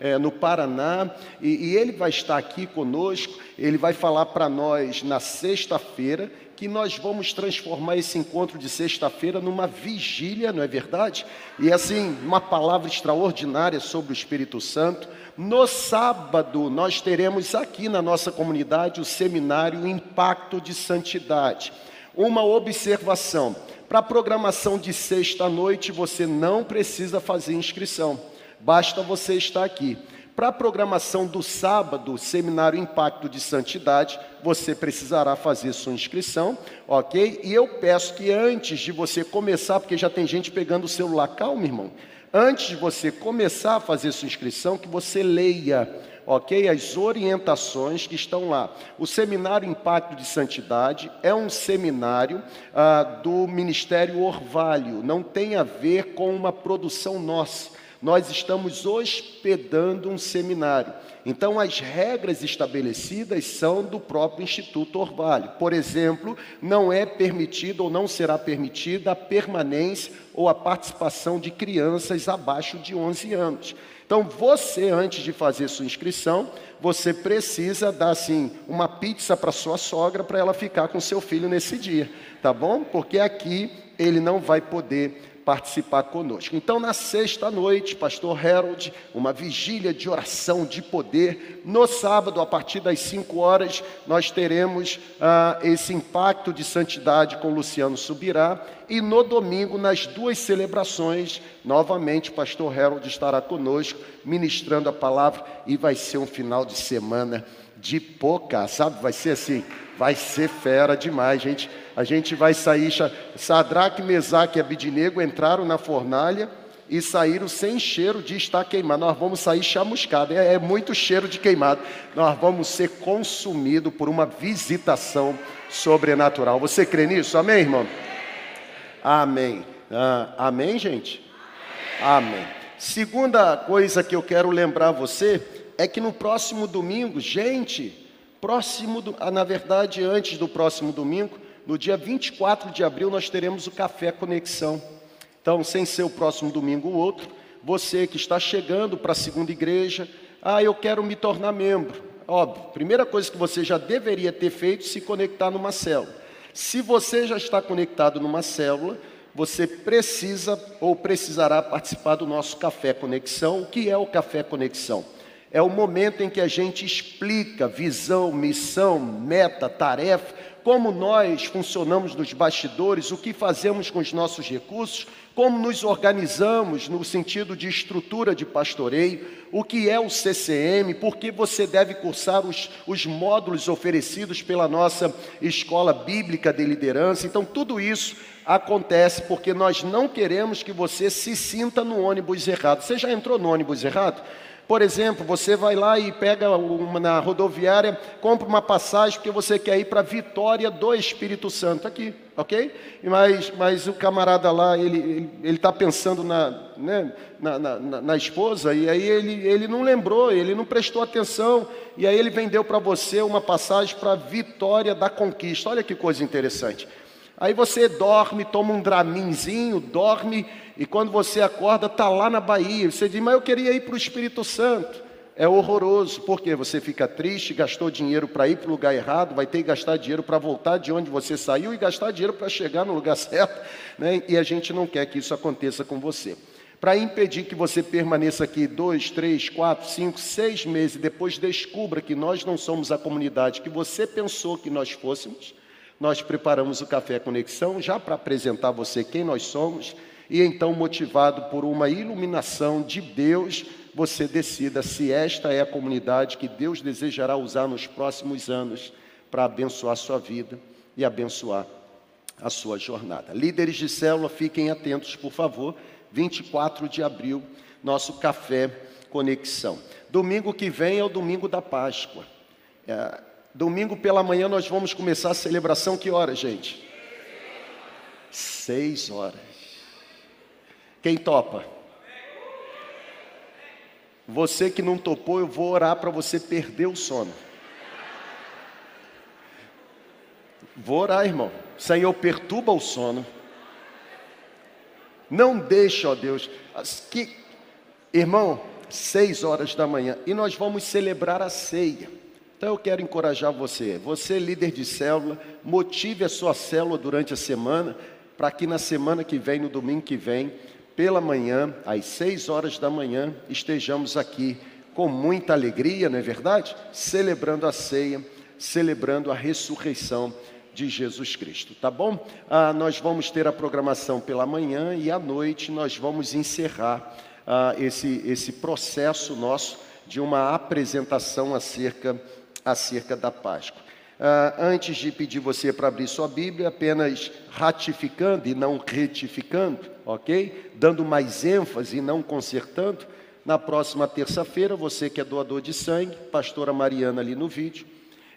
é, no Paraná. E, e ele vai estar aqui conosco. Ele vai falar para nós na sexta-feira que nós vamos transformar esse encontro de sexta-feira numa vigília, não é verdade? E assim, uma palavra extraordinária sobre o Espírito Santo. No sábado, nós teremos aqui na nossa comunidade o seminário Impacto de Santidade. Uma observação: para a programação de sexta-noite, você não precisa fazer inscrição, basta você estar aqui. Para a programação do sábado, Seminário Impacto de Santidade, você precisará fazer sua inscrição, ok? E eu peço que antes de você começar, porque já tem gente pegando o celular, calma, irmão. Antes de você começar a fazer sua inscrição, que você leia, ok? As orientações que estão lá. O Seminário Impacto de Santidade é um seminário ah, do Ministério Orvalho, não tem a ver com uma produção nossa nós estamos hospedando um seminário. Então, as regras estabelecidas são do próprio Instituto Orvalho. Por exemplo, não é permitido ou não será permitida a permanência ou a participação de crianças abaixo de 11 anos. Então, você, antes de fazer sua inscrição, você precisa dar assim uma pizza para sua sogra para ela ficar com seu filho nesse dia, tá bom? Porque aqui ele não vai poder participar conosco. Então, na sexta noite, pastor Harold, uma vigília de oração de poder. No sábado, a partir das 5 horas, nós teremos ah, esse impacto de santidade com Luciano Subirá. E no domingo, nas duas celebrações, novamente, pastor Harold estará conosco, ministrando a palavra, e vai ser um final de semana de pouca, sabe? Vai ser assim, vai ser fera demais, gente. A gente vai sair. Sadraque, Mesaque e Abidinego entraram na fornalha e saíram sem cheiro de estar queimado. Nós vamos sair chamuscado, é, é muito cheiro de queimado. Nós vamos ser consumidos por uma visitação sobrenatural. Você crê nisso? Amém, irmão? Amém. Ah, amém, gente? Amém. Segunda coisa que eu quero lembrar você é que no próximo domingo, gente, próximo, do, ah, na verdade, antes do próximo domingo, no dia 24 de abril, nós teremos o Café Conexão. Então, sem ser o próximo domingo ou outro, você que está chegando para a segunda igreja, ah, eu quero me tornar membro. Óbvio, primeira coisa que você já deveria ter feito, se conectar numa célula. Se você já está conectado numa célula, você precisa ou precisará participar do nosso Café Conexão. O que é o Café Conexão? É o momento em que a gente explica visão, missão, meta, tarefa, como nós funcionamos nos bastidores, o que fazemos com os nossos recursos, como nos organizamos no sentido de estrutura de pastoreio, o que é o CCM, por que você deve cursar os, os módulos oferecidos pela nossa escola bíblica de liderança. Então, tudo isso acontece porque nós não queremos que você se sinta no ônibus errado. Você já entrou no ônibus errado? Por exemplo, você vai lá e pega uma, na rodoviária, compra uma passagem porque você quer ir para Vitória do Espírito Santo, aqui, ok? Mas, mas o camarada lá, ele está pensando na, né, na, na, na, esposa, e aí ele, ele não lembrou, ele não prestou atenção, e aí ele vendeu para você uma passagem para Vitória da Conquista. Olha que coisa interessante. Aí você dorme, toma um draminzinho, dorme e quando você acorda, está lá na Bahia. Você diz, mas eu queria ir para o Espírito Santo. É horroroso, porque você fica triste, gastou dinheiro para ir para o lugar errado, vai ter que gastar dinheiro para voltar de onde você saiu e gastar dinheiro para chegar no lugar certo, né? e a gente não quer que isso aconteça com você. Para impedir que você permaneça aqui dois, três, quatro, cinco, seis meses, depois descubra que nós não somos a comunidade que você pensou que nós fôssemos, nós preparamos o Café Conexão já para apresentar a você quem nós somos e então, motivado por uma iluminação de Deus, você decida se esta é a comunidade que Deus desejará usar nos próximos anos para abençoar a sua vida e abençoar a sua jornada. Líderes de célula, fiquem atentos, por favor. 24 de abril, nosso café conexão. Domingo que vem é o domingo da Páscoa. É, domingo pela manhã nós vamos começar a celebração. Que hora, gente? Seis horas. Quem topa? Você que não topou, eu vou orar para você perder o sono. Vou orar, irmão. Senhor, perturba o sono. Não deixe, ó Deus, que, irmão, seis horas da manhã e nós vamos celebrar a ceia. Então eu quero encorajar você, você líder de célula, motive a sua célula durante a semana, para que na semana que vem, no domingo que vem, pela manhã, às seis horas da manhã, estejamos aqui com muita alegria, não é verdade? Celebrando a ceia, celebrando a ressurreição de Jesus Cristo, tá bom? Ah, nós vamos ter a programação pela manhã e à noite nós vamos encerrar ah, esse, esse processo nosso de uma apresentação acerca, acerca da Páscoa. Ah, antes de pedir você para abrir sua Bíblia, apenas ratificando e não retificando, ok? Dando mais ênfase e não consertando. Na próxima terça-feira, você que é doador de sangue, pastora Mariana ali no vídeo,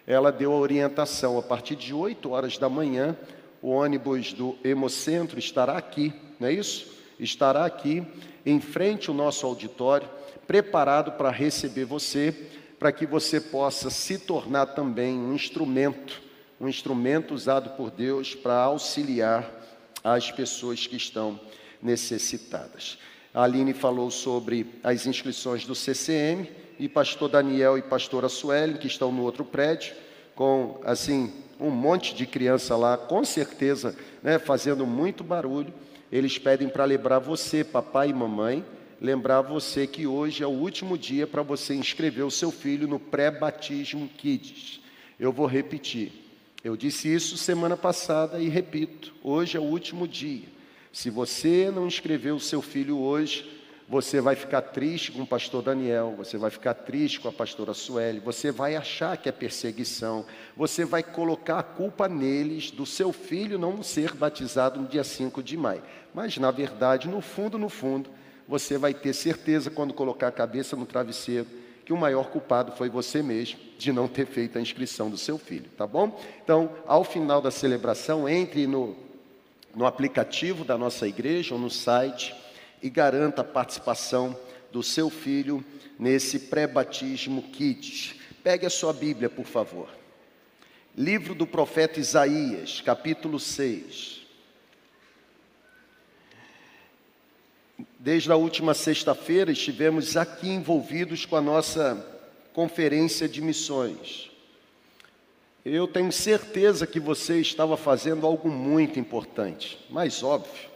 ela deu a orientação a partir de 8 horas da manhã, o ônibus do Hemocentro estará aqui, não é isso? Estará aqui em frente ao nosso auditório, preparado para receber você para que você possa se tornar também um instrumento, um instrumento usado por Deus para auxiliar as pessoas que estão necessitadas. A Aline falou sobre as inscrições do CCM e pastor Daniel e pastora Suelen, que estão no outro prédio, com assim um monte de criança lá, com certeza, né, fazendo muito barulho. Eles pedem para lembrar você, papai e mamãe, lembrar você que hoje é o último dia para você inscrever o seu filho no pré-batismo Kids. Eu vou repetir. Eu disse isso semana passada e repito. Hoje é o último dia. Se você não inscreveu o seu filho hoje, você vai ficar triste com o pastor Daniel, você vai ficar triste com a pastora Sueli, você vai achar que é perseguição, você vai colocar a culpa neles do seu filho não ser batizado no dia 5 de maio. Mas, na verdade, no fundo, no fundo, você vai ter certeza quando colocar a cabeça no travesseiro que o maior culpado foi você mesmo de não ter feito a inscrição do seu filho, tá bom? Então, ao final da celebração, entre no, no aplicativo da nossa igreja ou no site e garanta a participação do seu filho nesse pré-batismo Kids. Pegue a sua Bíblia, por favor. Livro do profeta Isaías, capítulo 6. Desde a última sexta-feira estivemos aqui envolvidos com a nossa conferência de missões. Eu tenho certeza que você estava fazendo algo muito importante, mas óbvio,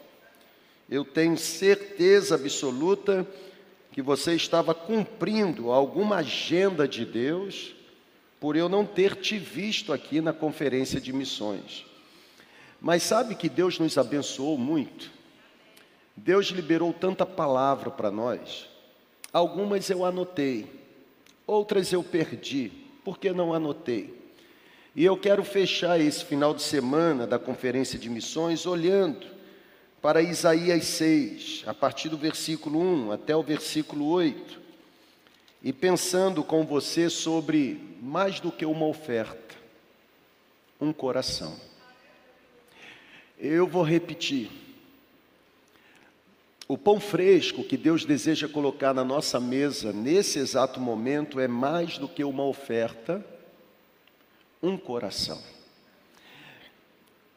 eu tenho certeza absoluta que você estava cumprindo alguma agenda de Deus por eu não ter te visto aqui na conferência de missões. Mas sabe que Deus nos abençoou muito? Deus liberou tanta palavra para nós. Algumas eu anotei, outras eu perdi, porque não anotei. E eu quero fechar esse final de semana da conferência de missões olhando para Isaías 6, a partir do versículo 1 até o versículo 8, e pensando com você sobre mais do que uma oferta, um coração. Eu vou repetir. O pão fresco que Deus deseja colocar na nossa mesa nesse exato momento é mais do que uma oferta, um coração.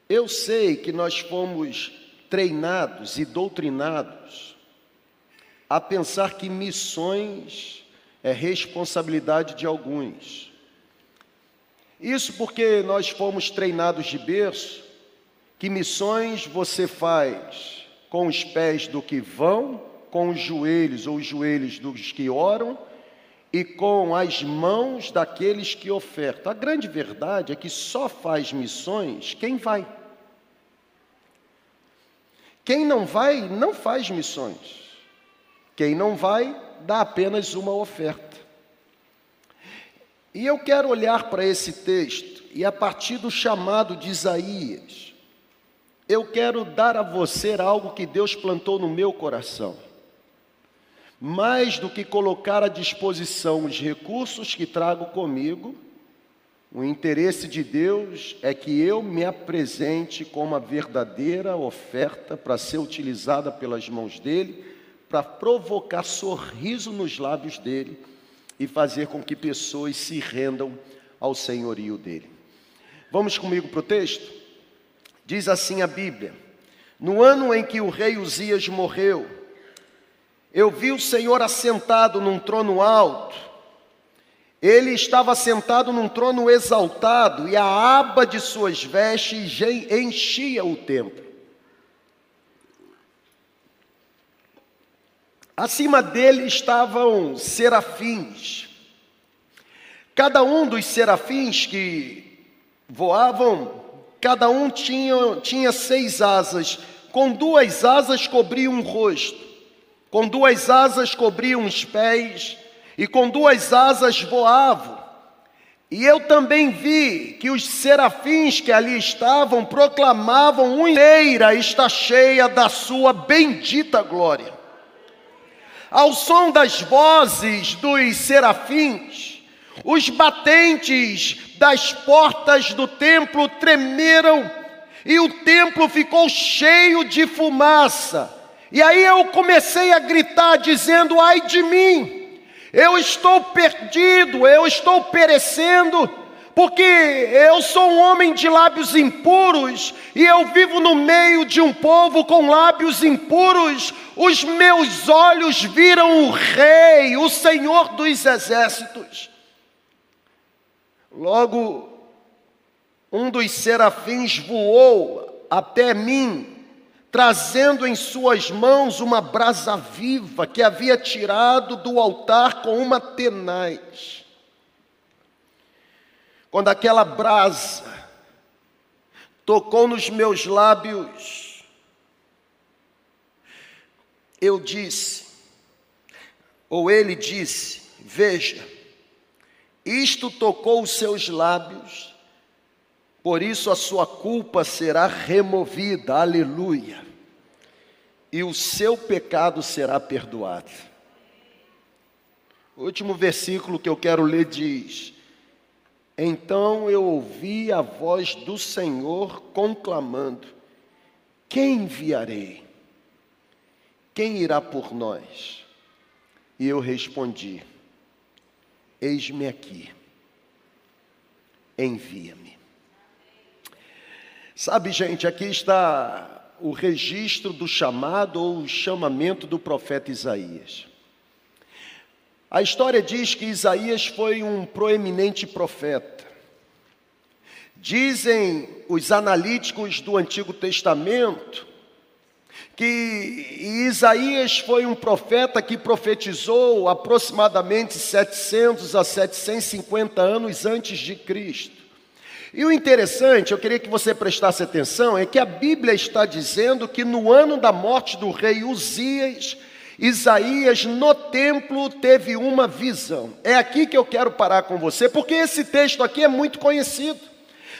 Eu sei que nós fomos treinados e doutrinados a pensar que missões é responsabilidade de alguns. Isso porque nós fomos treinados de berço que missões você faz com os pés do que vão, com os joelhos ou os joelhos dos que oram e com as mãos daqueles que ofertam. A grande verdade é que só faz missões quem vai. Quem não vai, não faz missões. Quem não vai, dá apenas uma oferta. E eu quero olhar para esse texto e a partir do chamado de Isaías, eu quero dar a você algo que Deus plantou no meu coração. Mais do que colocar à disposição os recursos que trago comigo, o interesse de Deus é que eu me apresente como a verdadeira oferta para ser utilizada pelas mãos dele, para provocar sorriso nos lábios dele e fazer com que pessoas se rendam ao senhorio dele. Vamos comigo para o texto? Diz assim a Bíblia: No ano em que o rei Uzias morreu, eu vi o Senhor assentado num trono alto ele estava sentado num trono exaltado e a aba de suas vestes enchia o templo. Acima dele estavam serafins. Cada um dos serafins que voavam, cada um tinha, tinha seis asas. Com duas asas cobriam o rosto, com duas asas cobriam os pés e com duas asas voavam. E eu também vi que os serafins que ali estavam proclamavam: Inteira está cheia da sua bendita glória. Ao som das vozes dos serafins, os batentes das portas do templo tremeram e o templo ficou cheio de fumaça. E aí eu comecei a gritar, dizendo: Ai de mim! Eu estou perdido, eu estou perecendo, porque eu sou um homem de lábios impuros e eu vivo no meio de um povo com lábios impuros. Os meus olhos viram o Rei, o Senhor dos exércitos. Logo, um dos serafins voou até mim trazendo em suas mãos uma brasa viva que havia tirado do altar com uma tenaz. Quando aquela brasa tocou nos meus lábios, eu disse, ou ele disse: Veja, isto tocou os seus lábios, por isso a sua culpa será removida. Aleluia. e o seu pecado será perdoado. O último versículo que eu quero ler diz: Então eu ouvi a voz do Senhor conclamando: Quem enviarei? Quem irá por nós? E eu respondi: Eis-me aqui, envia-me. Sabe, gente, aqui está o registro do chamado ou o chamamento do profeta Isaías. A história diz que Isaías foi um proeminente profeta. Dizem os analíticos do Antigo Testamento que Isaías foi um profeta que profetizou aproximadamente 700 a 750 anos antes de Cristo. E o interessante, eu queria que você prestasse atenção, é que a Bíblia está dizendo que no ano da morte do rei Uzias, Isaías no templo teve uma visão. É aqui que eu quero parar com você, porque esse texto aqui é muito conhecido.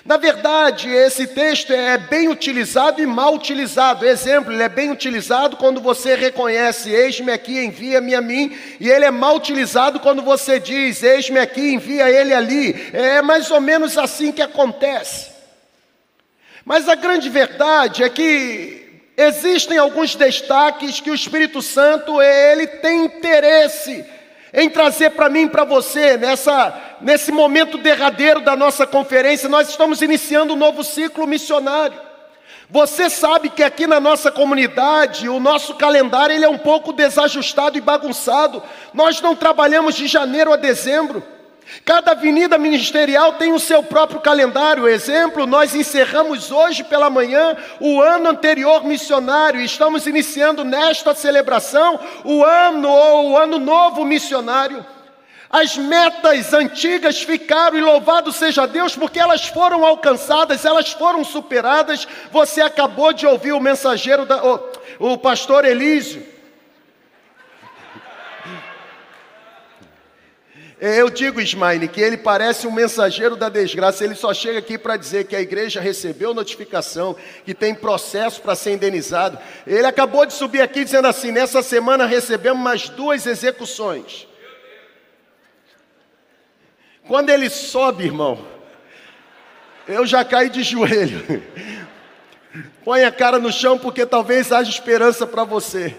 Na verdade, esse texto é bem utilizado e mal utilizado. Exemplo, ele é bem utilizado quando você reconhece, eis-me aqui, envia-me a mim, e ele é mal utilizado quando você diz, eis-me aqui, envia ele ali. É mais ou menos assim que acontece. Mas a grande verdade é que existem alguns destaques que o Espírito Santo ele tem interesse em trazer para mim para você, nessa, nesse momento derradeiro da nossa conferência, nós estamos iniciando um novo ciclo missionário. Você sabe que aqui na nossa comunidade, o nosso calendário ele é um pouco desajustado e bagunçado. Nós não trabalhamos de janeiro a dezembro. Cada avenida ministerial tem o seu próprio calendário. Exemplo, nós encerramos hoje pela manhã o ano anterior missionário. Estamos iniciando nesta celebração o ano ou o ano novo missionário. As metas antigas ficaram, e louvado seja Deus, porque elas foram alcançadas, elas foram superadas. Você acabou de ouvir o mensageiro, da, o, o pastor Elísio. Eu digo, Ismaine, que ele parece um mensageiro da desgraça. Ele só chega aqui para dizer que a igreja recebeu notificação, que tem processo para ser indenizado. Ele acabou de subir aqui dizendo assim: nessa semana recebemos mais duas execuções. Quando ele sobe, irmão, eu já caí de joelho. Põe a cara no chão, porque talvez haja esperança para você.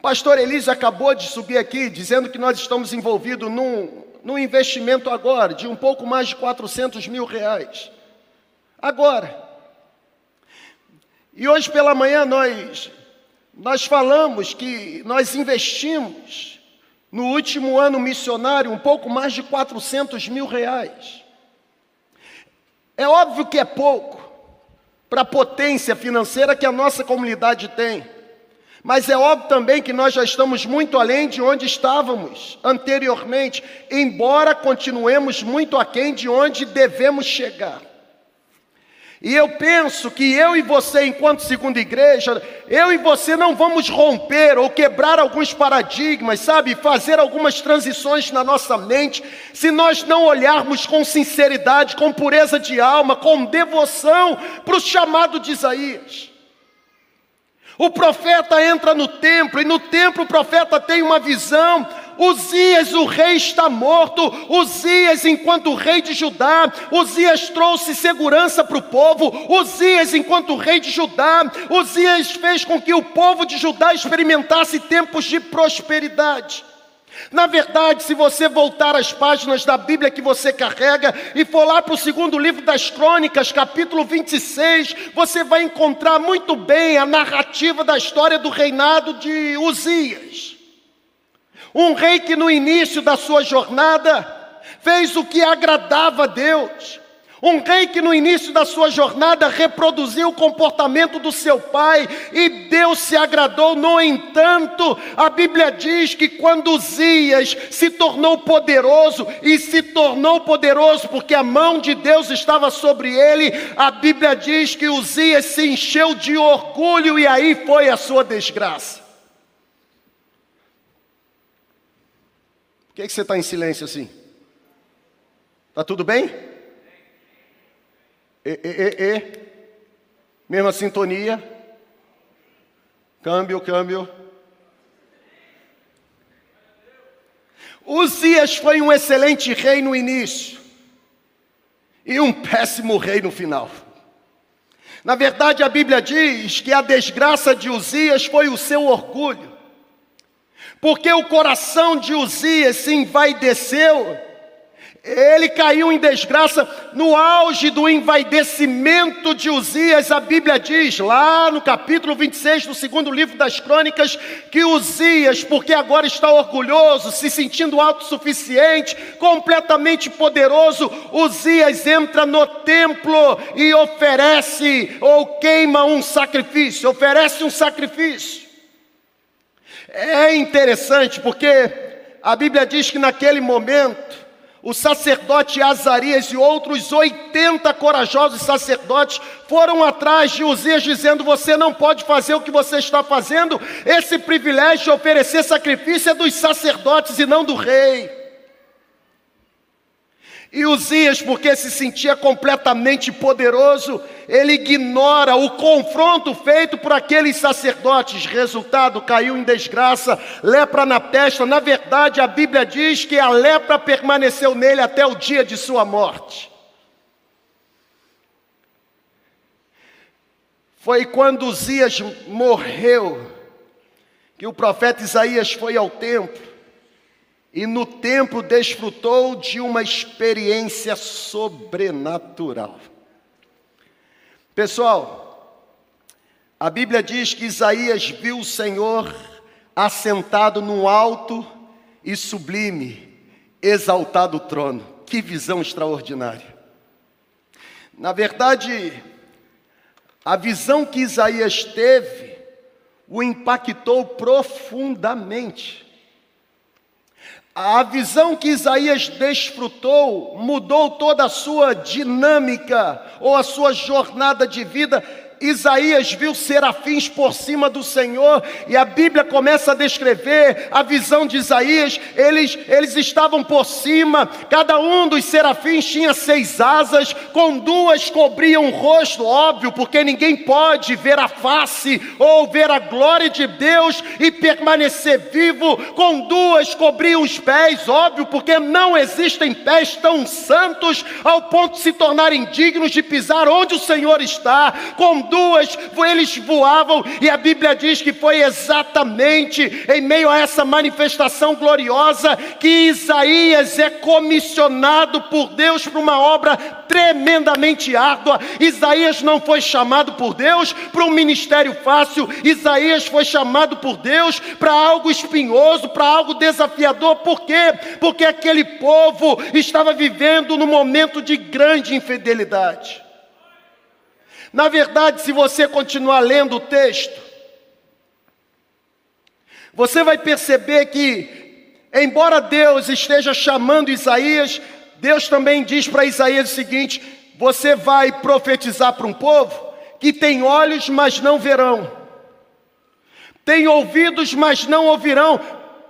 Pastor Elise acabou de subir aqui dizendo que nós estamos envolvidos num, num investimento agora de um pouco mais de 400 mil reais. Agora. E hoje pela manhã nós, nós falamos que nós investimos no último ano missionário um pouco mais de 400 mil reais. É óbvio que é pouco para a potência financeira que a nossa comunidade tem. Mas é óbvio também que nós já estamos muito além de onde estávamos anteriormente, embora continuemos muito aquém de onde devemos chegar. E eu penso que eu e você, enquanto segunda igreja, eu e você não vamos romper ou quebrar alguns paradigmas, sabe? Fazer algumas transições na nossa mente, se nós não olharmos com sinceridade, com pureza de alma, com devoção para o chamado de Isaías. O profeta entra no templo e no templo o profeta tem uma visão. Uzias, o rei está morto. Uzias, enquanto rei de Judá, Uzias trouxe segurança para o povo. Uzias, enquanto rei de Judá, Uzias fez com que o povo de Judá experimentasse tempos de prosperidade. Na verdade, se você voltar às páginas da Bíblia que você carrega e for lá para o segundo livro das Crônicas, capítulo 26, você vai encontrar muito bem a narrativa da história do reinado de Uzias. Um rei que no início da sua jornada fez o que agradava a Deus, um rei que no início da sua jornada reproduziu o comportamento do seu pai e Deus se agradou. No entanto, a Bíblia diz que quando Uzias se tornou poderoso e se tornou poderoso porque a mão de Deus estava sobre ele, a Bíblia diz que Uzias se encheu de orgulho e aí foi a sua desgraça. Que, é que você está em silêncio assim? Está tudo bem? E, e, e, e. Mesma sintonia. Câmbio, câmbio. Uzias foi um excelente rei no início e um péssimo rei no final. Na verdade, a Bíblia diz que a desgraça de Uzias foi o seu orgulho, porque o coração de Uzias se envaideceu ele caiu em desgraça no auge do envaidecimento de Uzias. A Bíblia diz, lá no capítulo 26 do segundo livro das Crônicas, que Uzias, porque agora está orgulhoso, se sentindo autossuficiente, completamente poderoso, Uzias entra no templo e oferece ou queima um sacrifício, oferece um sacrifício. É interessante porque a Bíblia diz que naquele momento, o sacerdote Azarias e outros 80 corajosos sacerdotes foram atrás de Uzias, dizendo: Você não pode fazer o que você está fazendo, esse privilégio de oferecer sacrifício é dos sacerdotes e não do rei. E Uzias, porque se sentia completamente poderoso, ele ignora o confronto feito por aqueles sacerdotes. Resultado, caiu em desgraça, lepra na testa. Na verdade, a Bíblia diz que a lepra permaneceu nele até o dia de sua morte. Foi quando Uzias morreu que o profeta Isaías foi ao templo e no templo desfrutou de uma experiência sobrenatural. Pessoal, a Bíblia diz que Isaías viu o Senhor assentado num alto e sublime, exaltado trono. Que visão extraordinária. Na verdade, a visão que Isaías teve o impactou profundamente. A visão que Isaías desfrutou mudou toda a sua dinâmica ou a sua jornada de vida Isaías viu serafins por cima do Senhor, e a Bíblia começa a descrever a visão de Isaías. Eles, eles estavam por cima, cada um dos serafins tinha seis asas, com duas cobriam o rosto, óbvio, porque ninguém pode ver a face ou ver a glória de Deus e permanecer vivo, com duas cobriam os pés, óbvio, porque não existem pés tão santos ao ponto de se tornarem dignos de pisar onde o Senhor está, com duas, eles voavam, e a Bíblia diz que foi exatamente em meio a essa manifestação gloriosa que Isaías é comissionado por Deus para uma obra tremendamente árdua. Isaías não foi chamado por Deus para um ministério fácil, Isaías foi chamado por Deus para algo espinhoso, para algo desafiador. Por quê? Porque aquele povo estava vivendo num momento de grande infidelidade. Na verdade, se você continuar lendo o texto, você vai perceber que, embora Deus esteja chamando Isaías, Deus também diz para Isaías o seguinte: você vai profetizar para um povo que tem olhos, mas não verão, tem ouvidos, mas não ouvirão,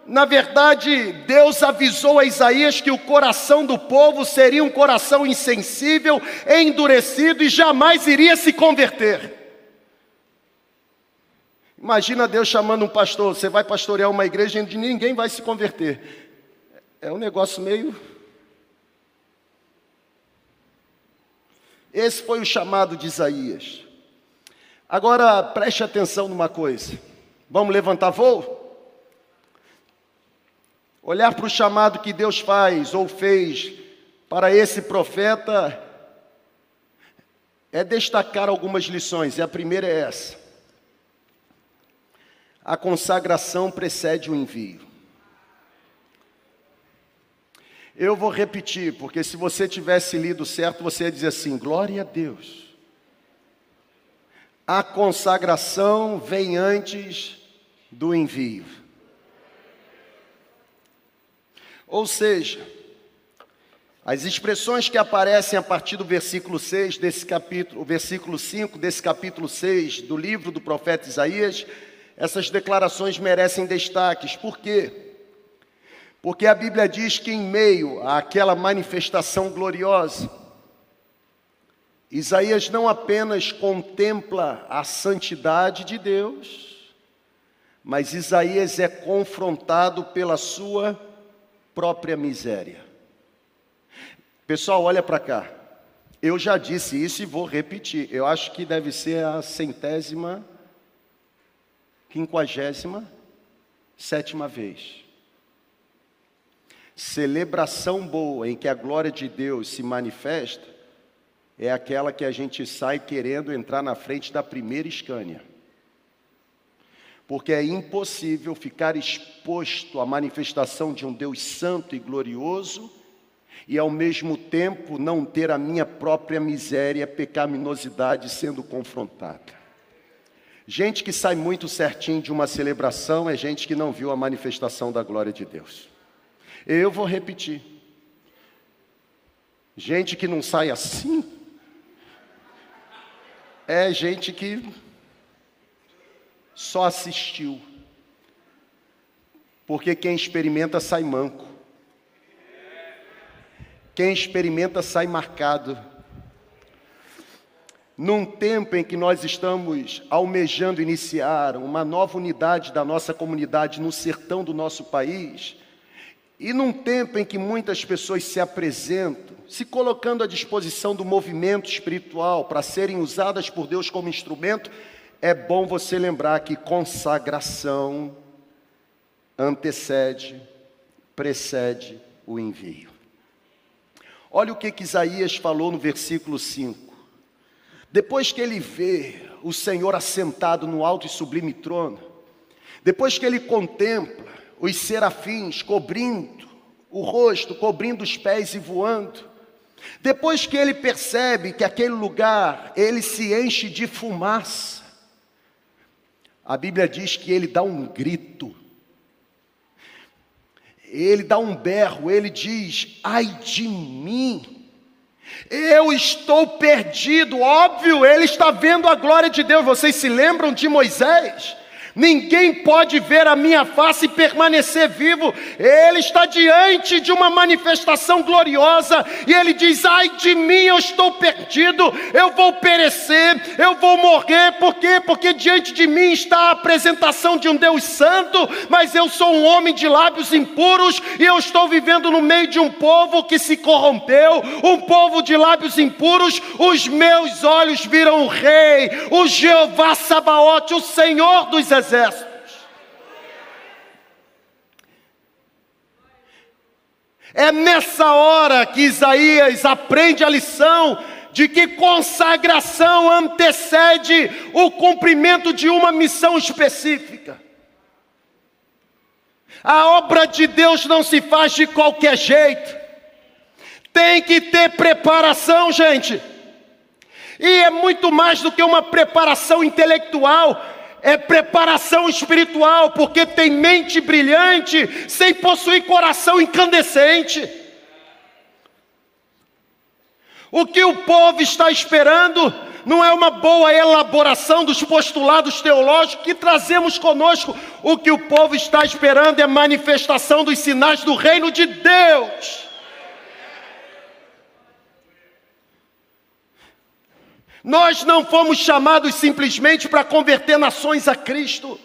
na verdade, Deus avisou a Isaías que o coração do povo seria um coração insensível, endurecido e jamais iria se converter. Imagina Deus chamando um pastor, você vai pastorear uma igreja onde ninguém vai se converter. É um negócio meio. Esse foi o chamado de Isaías. Agora preste atenção numa coisa. Vamos levantar voo? Olhar para o chamado que Deus faz ou fez para esse profeta é destacar algumas lições, e a primeira é essa: a consagração precede o envio. Eu vou repetir, porque se você tivesse lido certo, você ia dizer assim: glória a Deus. A consagração vem antes do envio. Ou seja, as expressões que aparecem a partir do versículo 6 desse capítulo, o versículo 5 desse capítulo 6 do livro do profeta Isaías, essas declarações merecem destaques. Por quê? Porque a Bíblia diz que em meio àquela manifestação gloriosa, Isaías não apenas contempla a santidade de Deus, mas Isaías é confrontado pela sua própria miséria. Pessoal, olha para cá. Eu já disse isso e vou repetir. Eu acho que deve ser a centésima, quinquagésima, sétima vez. Celebração boa em que a glória de Deus se manifesta é aquela que a gente sai querendo entrar na frente da primeira escânia. Porque é impossível ficar exposto à manifestação de um Deus santo e glorioso e ao mesmo tempo não ter a minha própria miséria, pecaminosidade sendo confrontada. Gente que sai muito certinho de uma celebração é gente que não viu a manifestação da glória de Deus. Eu vou repetir. Gente que não sai assim é gente que só assistiu. Porque quem experimenta sai manco. Quem experimenta sai marcado. Num tempo em que nós estamos almejando iniciar uma nova unidade da nossa comunidade no sertão do nosso país, e num tempo em que muitas pessoas se apresentam, se colocando à disposição do movimento espiritual para serem usadas por Deus como instrumento, é bom você lembrar que consagração antecede, precede o envio. Olha o que, que Isaías falou no versículo 5. Depois que ele vê o Senhor assentado no alto e sublime trono, depois que ele contempla os serafins cobrindo o rosto, cobrindo os pés e voando, depois que ele percebe que aquele lugar ele se enche de fumaça, a Bíblia diz que ele dá um grito, ele dá um berro, ele diz: ai de mim, eu estou perdido. Óbvio, ele está vendo a glória de Deus. Vocês se lembram de Moisés? Ninguém pode ver a minha face e permanecer vivo. Ele está diante de uma manifestação gloriosa e ele diz: Ai de mim, eu estou perdido, eu vou perecer, eu vou morrer. Por quê? Porque diante de mim está a apresentação de um Deus santo, mas eu sou um homem de lábios impuros e eu estou vivendo no meio de um povo que se corrompeu, um povo de lábios impuros. Os meus olhos viram o Rei, o Jeová Sabaote, o Senhor dos exércitos exércitos. É nessa hora que Isaías aprende a lição de que consagração antecede o cumprimento de uma missão específica. A obra de Deus não se faz de qualquer jeito, tem que ter preparação, gente. E é muito mais do que uma preparação intelectual, é preparação espiritual, porque tem mente brilhante sem possuir coração incandescente. O que o povo está esperando não é uma boa elaboração dos postulados teológicos que trazemos conosco. O que o povo está esperando é manifestação dos sinais do reino de Deus. Nós não fomos chamados simplesmente para converter nações a Cristo.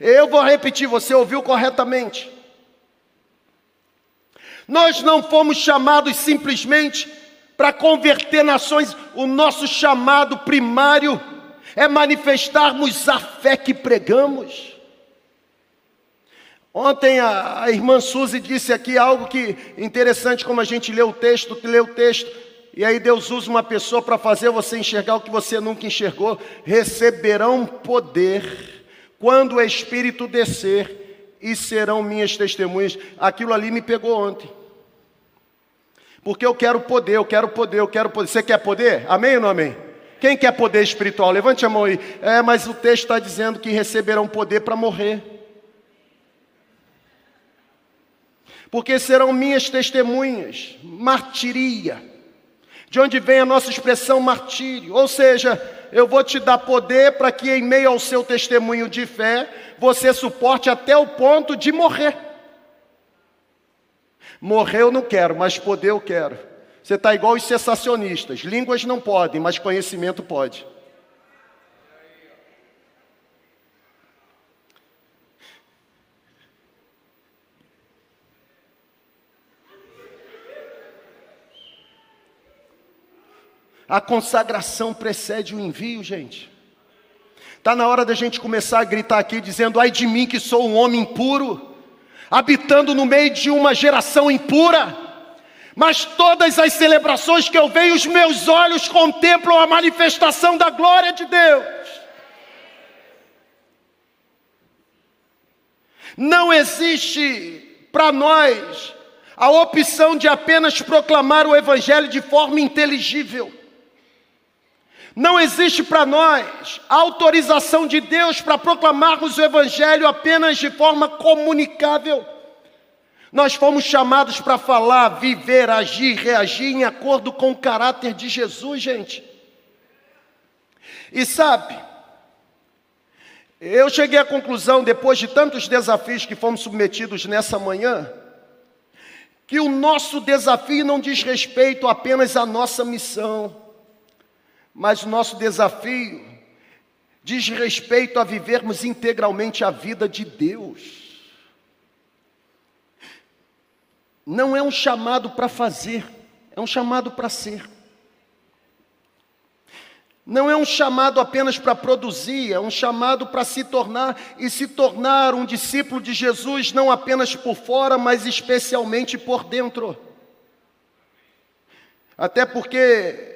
Eu vou repetir, você ouviu corretamente. Nós não fomos chamados simplesmente para converter nações, o nosso chamado primário é manifestarmos a fé que pregamos. Ontem a, a irmã Suzy disse aqui algo que interessante, como a gente lê o texto, que lê o texto. E aí Deus usa uma pessoa para fazer você enxergar o que você nunca enxergou. Receberão poder quando o Espírito descer e serão minhas testemunhas. Aquilo ali me pegou ontem. Porque eu quero poder, eu quero poder, eu quero poder. Você quer poder? Amém ou não amém? Quem quer poder espiritual? Levante a mão aí. É, mas o texto está dizendo que receberão poder para morrer. Porque serão minhas testemunhas, martiria de onde vem a nossa expressão martírio. Ou seja, eu vou te dar poder para que, em meio ao seu testemunho de fé, você suporte até o ponto de morrer. Morrer eu não quero, mas poder eu quero. Você está igual os sensacionistas. Línguas não podem, mas conhecimento pode. A consagração precede o envio, gente. Está na hora da gente começar a gritar aqui, dizendo: ai de mim que sou um homem impuro, habitando no meio de uma geração impura. Mas todas as celebrações que eu vejo, os meus olhos contemplam a manifestação da glória de Deus. Não existe para nós a opção de apenas proclamar o Evangelho de forma inteligível. Não existe para nós autorização de Deus para proclamarmos o Evangelho apenas de forma comunicável. Nós fomos chamados para falar, viver, agir, reagir em acordo com o caráter de Jesus, gente. E sabe, eu cheguei à conclusão, depois de tantos desafios que fomos submetidos nessa manhã, que o nosso desafio não diz respeito apenas à nossa missão, mas o nosso desafio diz respeito a vivermos integralmente a vida de Deus. Não é um chamado para fazer, é um chamado para ser. Não é um chamado apenas para produzir, é um chamado para se tornar e se tornar um discípulo de Jesus, não apenas por fora, mas especialmente por dentro. Até porque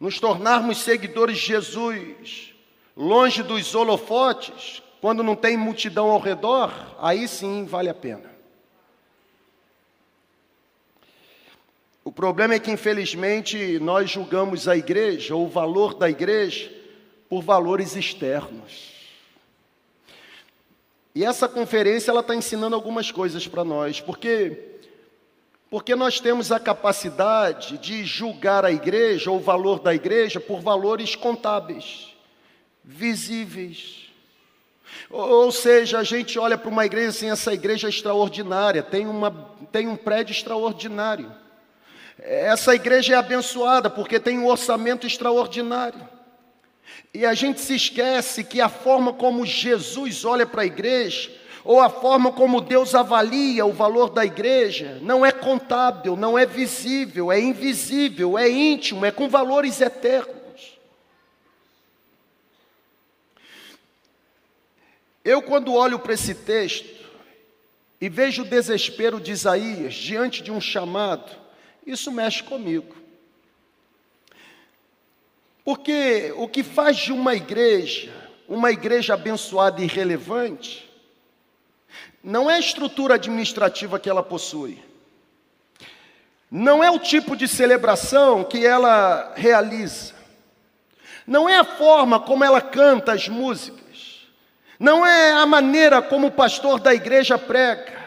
nos tornarmos seguidores de Jesus, longe dos holofotes, quando não tem multidão ao redor, aí sim vale a pena. O problema é que, infelizmente, nós julgamos a igreja, ou o valor da igreja, por valores externos. E essa conferência ela está ensinando algumas coisas para nós, porque porque nós temos a capacidade de julgar a igreja ou o valor da igreja por valores contábeis, visíveis. Ou seja, a gente olha para uma igreja assim, essa igreja é extraordinária, tem, uma, tem um prédio extraordinário. Essa igreja é abençoada porque tem um orçamento extraordinário. E a gente se esquece que a forma como Jesus olha para a igreja ou a forma como Deus avalia o valor da igreja, não é contábil, não é visível, é invisível, é íntimo, é com valores eternos. Eu, quando olho para esse texto e vejo o desespero de Isaías diante de um chamado, isso mexe comigo. Porque o que faz de uma igreja, uma igreja abençoada e relevante, não é a estrutura administrativa que ela possui, não é o tipo de celebração que ela realiza, não é a forma como ela canta as músicas, não é a maneira como o pastor da igreja prega.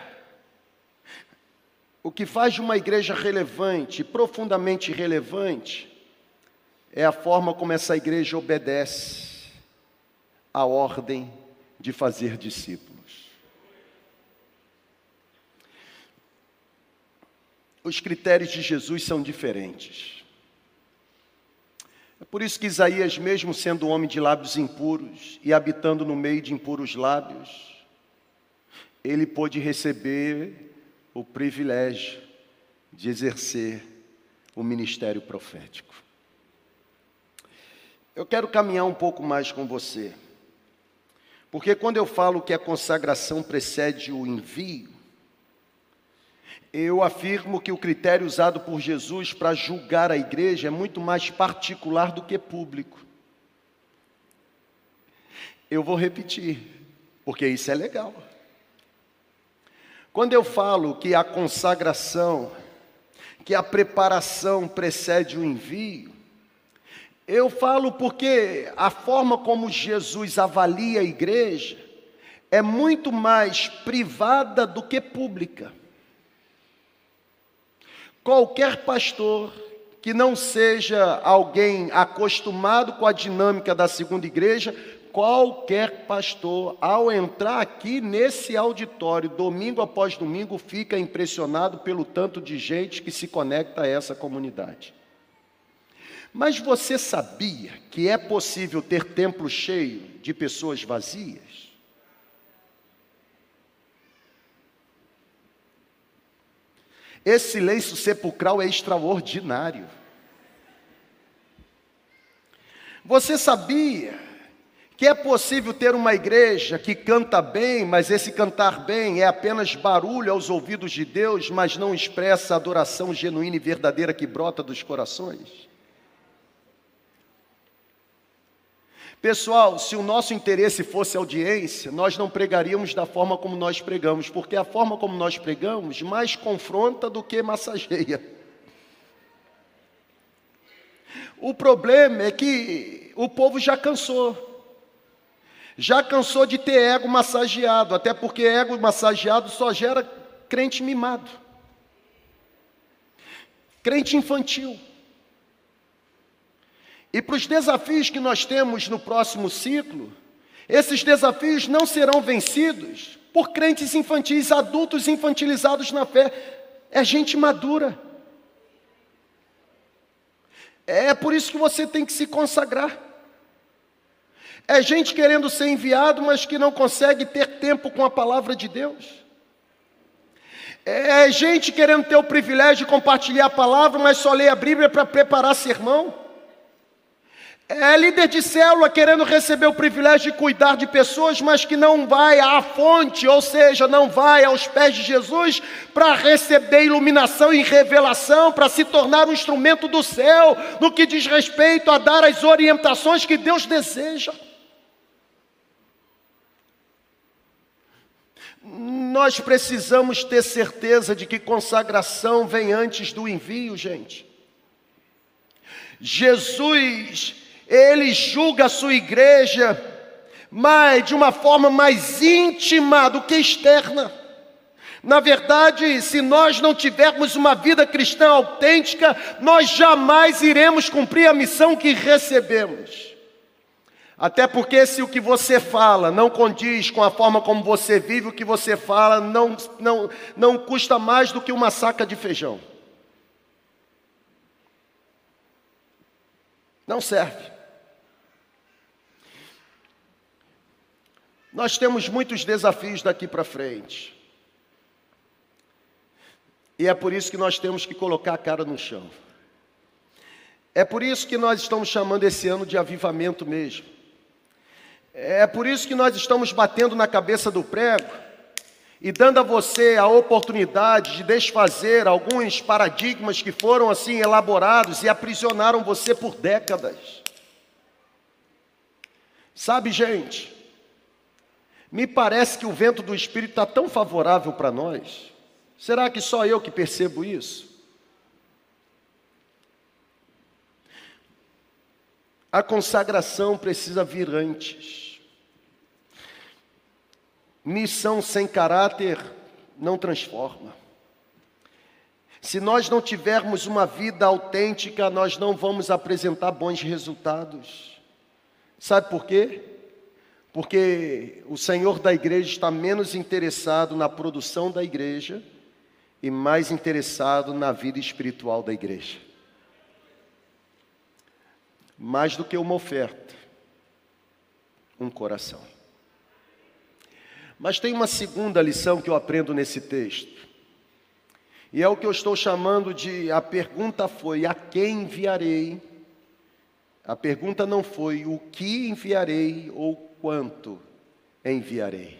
O que faz de uma igreja relevante, profundamente relevante, é a forma como essa igreja obedece à ordem de fazer discípulos. Os critérios de Jesus são diferentes. É por isso que Isaías, mesmo sendo homem de lábios impuros e habitando no meio de impuros lábios, ele pôde receber o privilégio de exercer o ministério profético. Eu quero caminhar um pouco mais com você, porque quando eu falo que a consagração precede o envio, eu afirmo que o critério usado por Jesus para julgar a igreja é muito mais particular do que público. Eu vou repetir, porque isso é legal. Quando eu falo que a consagração, que a preparação precede o envio, eu falo porque a forma como Jesus avalia a igreja é muito mais privada do que pública. Qualquer pastor que não seja alguém acostumado com a dinâmica da segunda igreja, qualquer pastor, ao entrar aqui nesse auditório, domingo após domingo, fica impressionado pelo tanto de gente que se conecta a essa comunidade. Mas você sabia que é possível ter templo cheio de pessoas vazias? Esse silêncio sepulcral é extraordinário. Você sabia que é possível ter uma igreja que canta bem, mas esse cantar bem é apenas barulho aos ouvidos de Deus, mas não expressa a adoração genuína e verdadeira que brota dos corações? Pessoal, se o nosso interesse fosse audiência, nós não pregaríamos da forma como nós pregamos, porque a forma como nós pregamos mais confronta do que massageia. O problema é que o povo já cansou. Já cansou de ter ego massageado, até porque ego massageado só gera crente mimado. Crente infantil. E para os desafios que nós temos no próximo ciclo, esses desafios não serão vencidos por crentes infantis, adultos infantilizados na fé. É gente madura. É por isso que você tem que se consagrar. É gente querendo ser enviado, mas que não consegue ter tempo com a palavra de Deus. É gente querendo ter o privilégio de compartilhar a palavra, mas só lê a Bíblia para preparar sermão. É líder de célula querendo receber o privilégio de cuidar de pessoas, mas que não vai à fonte, ou seja, não vai aos pés de Jesus para receber iluminação e revelação, para se tornar um instrumento do céu, no que diz respeito a dar as orientações que Deus deseja. Nós precisamos ter certeza de que consagração vem antes do envio, gente. Jesus ele julga a sua igreja, mas de uma forma mais íntima do que externa. Na verdade, se nós não tivermos uma vida cristã autêntica, nós jamais iremos cumprir a missão que recebemos. Até porque se o que você fala não condiz com a forma como você vive, o que você fala não, não, não custa mais do que uma saca de feijão. Não serve. Nós temos muitos desafios daqui para frente. E é por isso que nós temos que colocar a cara no chão. É por isso que nós estamos chamando esse ano de avivamento mesmo. É por isso que nós estamos batendo na cabeça do prego e dando a você a oportunidade de desfazer alguns paradigmas que foram assim elaborados e aprisionaram você por décadas. Sabe, gente, me parece que o vento do Espírito está tão favorável para nós. Será que só eu que percebo isso? A consagração precisa vir antes. Missão sem caráter não transforma. Se nós não tivermos uma vida autêntica, nós não vamos apresentar bons resultados. Sabe por quê? Porque o Senhor da igreja está menos interessado na produção da igreja e mais interessado na vida espiritual da igreja. Mais do que uma oferta, um coração. Mas tem uma segunda lição que eu aprendo nesse texto. E é o que eu estou chamando de a pergunta foi: a quem enviarei? A pergunta não foi o que enviarei ou quanto enviarei.